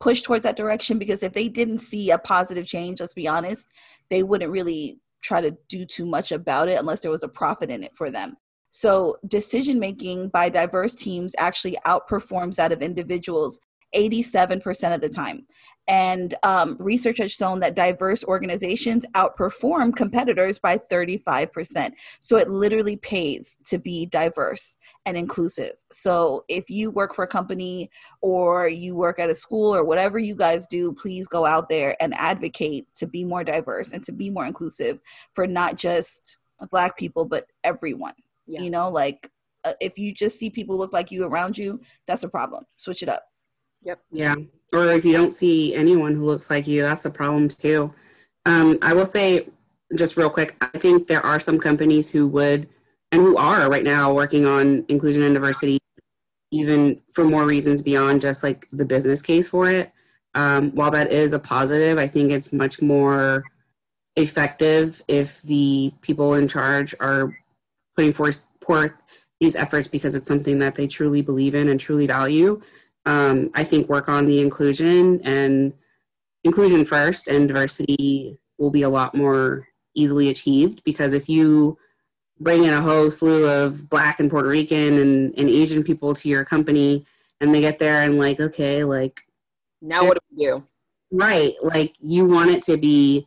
push towards that direction. Because if they didn't see a positive change, let's be honest, they wouldn't really try to do too much about it unless there was a profit in it for them. So, decision making by diverse teams actually outperforms that of individuals 87% of the time. And um, research has shown that diverse organizations outperform competitors by 35%. So it literally pays to be diverse and inclusive. So if you work for a company or you work at a school or whatever you guys do, please go out there and advocate to be more diverse and to be more inclusive for not just Black people, but everyone. Yeah. You know, like uh, if you just see people look like you around you, that's a problem. Switch it up. Yep. Yeah. Or if you don't see anyone who looks like you, that's a problem too. Um, I will say, just real quick, I think there are some companies who would and who are right now working on inclusion and diversity, even for more reasons beyond just like the business case for it. Um, while that is a positive, I think it's much more effective if the people in charge are putting forth, forth these efforts because it's something that they truly believe in and truly value um, I think work on the inclusion and inclusion first and diversity will be a lot more easily achieved because if you bring in a whole slew of black and Puerto Rican and, and Asian people to your company and they get there and like, okay, like now what do we do? Right. Like you want it to be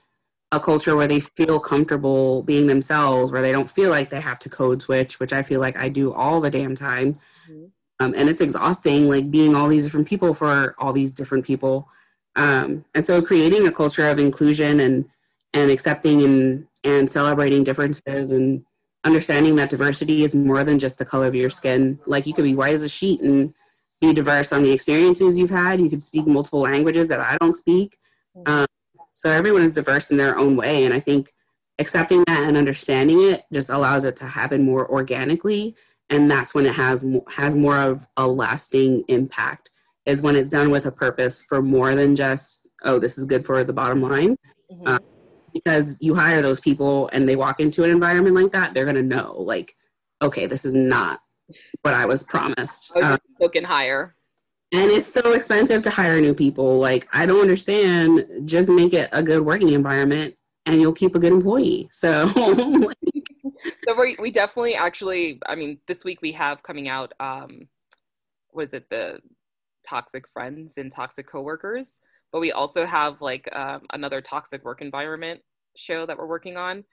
a culture where they feel comfortable being themselves, where they don't feel like they have to code switch, which I feel like I do all the damn time. Mm-hmm um, and it's exhausting like being all these different people for all these different people. Um, and so creating a culture of inclusion and and accepting and and celebrating differences and understanding that diversity is more than just the color of your skin. Like you could be white as a sheet and be diverse on the experiences you've had. You could speak multiple languages that i don't speak. Um, so everyone is diverse in their own way. And i think accepting that and understanding it just allows it to happen more organically and that's when it has has more of a lasting impact is when it's done with a purpose for more than just oh this is good for the bottom line. Mm-hmm. uh, because you hire those people and they walk into an environment like that they're going to know like okay this is not what i was promised. Oh, um, hire. and it's so expensive to hire new people. Like i don't understand. Just make it a good working environment and you'll keep a good employee. So *laughs* so we we definitely actually I mean this week we have coming out um was it the toxic friends and toxic coworkers but we also have like um, another toxic work environment show that we're working on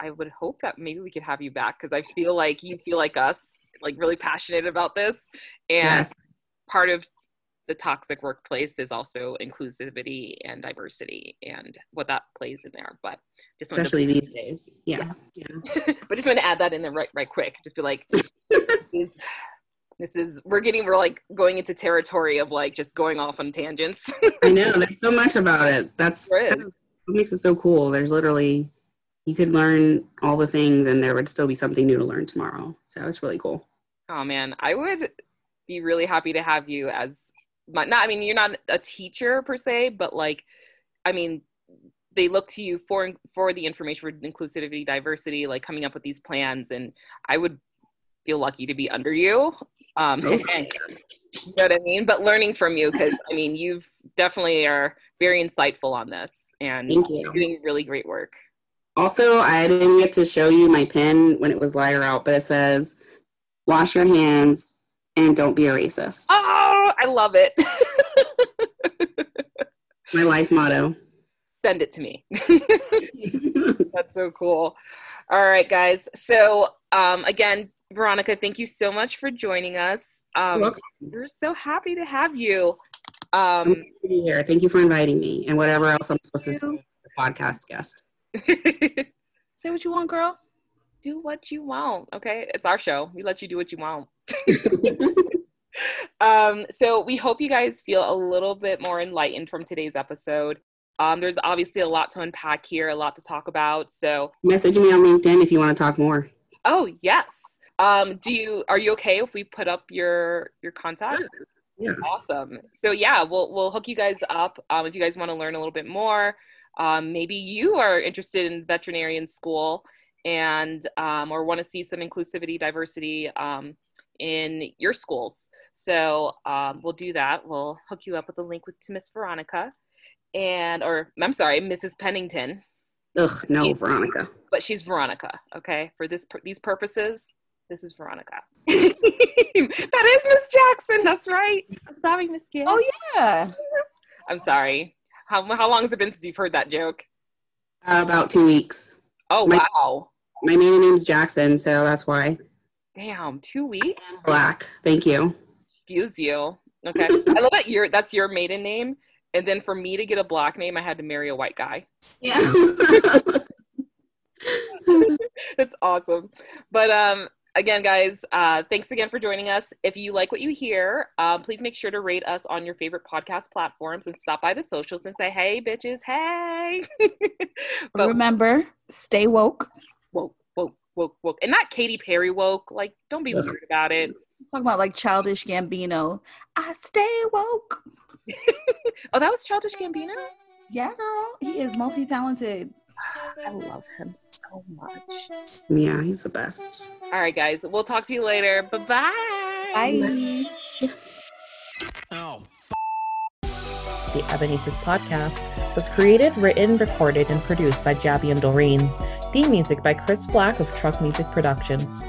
I would hope that maybe we could have you back because I feel like you feel like us, like really passionate about this. And yes. part of the toxic workplace is also inclusivity and diversity and what that plays in there. But just especially to, these days, yeah. yeah. yeah. *laughs* but just want to add that in there right, right quick. Just be like, *laughs* this is, this is we're getting we're like going into territory of like just going off on tangents. I know there's so much about it. That's kind of what makes it so cool. There's literally you could learn all the things and there would still be something new to learn tomorrow. So it's really cool. Oh man, I would be really happy to have you as not i mean you're not a teacher per se but like i mean they look to you for for the information for inclusivity diversity like coming up with these plans and i would feel lucky to be under you um *laughs* and, you know what i mean? But learning from you because i mean you've definitely are very insightful on this and doing really great work. Also i didn't get to show you my pen when it was liar out but it says wash your hands and don't be a racist oh I love it. *laughs* My life's motto. Send it to me. *laughs* *laughs* That's so cool. All right, guys. So, um, again, Veronica, thank you so much for joining us. Um, we're so happy to have you. Um, to be here. Thank you for inviting me and whatever else I'm supposed to say. Podcast guest. Say what you want, girl. Do what you want. Okay, it's our show. We let you do what you want. *laughs* um, so we hope you guys feel a little bit more enlightened from today's episode. Um, there's obviously a lot to unpack here, a lot to talk about. So, Message me on LinkedIn if you want to talk more. oh yes. Um, do you are you okay if we put up your your contact? Yeah. Awesome. So yeah, we'll we'll hook you guys up um, if you guys want to learn a little bit more. Um, maybe you are interested in veterinarian school and um, or want to see some inclusivity, diversity um, in your schools. So um, we'll do that. We'll hook you up with a link with to Miss Veronica and or I'm sorry, Mrs. Pennington, Ugh, no, Veronica. but she's Veronica. Okay, for this these purposes, this is Veronica. *laughs* that is Miss Jackson. That's right. Sorry, Miss Jackson. Oh yeah. *laughs* I'm sorry. How how long has it been since you've heard that joke? Uh, about two weeks. Oh My- wow. My maiden name's Jackson, so that's why. Damn, two weeks. Black. Thank you. Excuse you. Okay. *laughs* I love that your that's your maiden name. And then for me to get a black name, I had to marry a white guy. Yeah. *laughs* That's awesome. But um again guys uh thanks again for joining us if you like what you hear um, please make sure to rate us on your favorite podcast platforms and stop by the socials and say hey bitches hey *laughs* but Remember, stay woke. Woke woke woke woke and not Katy Perry woke like don't be Ugh. weird *laughs* about it talking about like childish Gambino. I stay woke. *laughs* oh that was Childish Gambino Yeah, girl. He is multi-talented. I love him so much yeah, he's the best. all right guys we'll talk to you later bye-bye Bye. Oh, The Ebonistas podcast was created, written, recorded, and produced by Jabby and Doreen. Theme music by Chris Black of Truck Music Productions.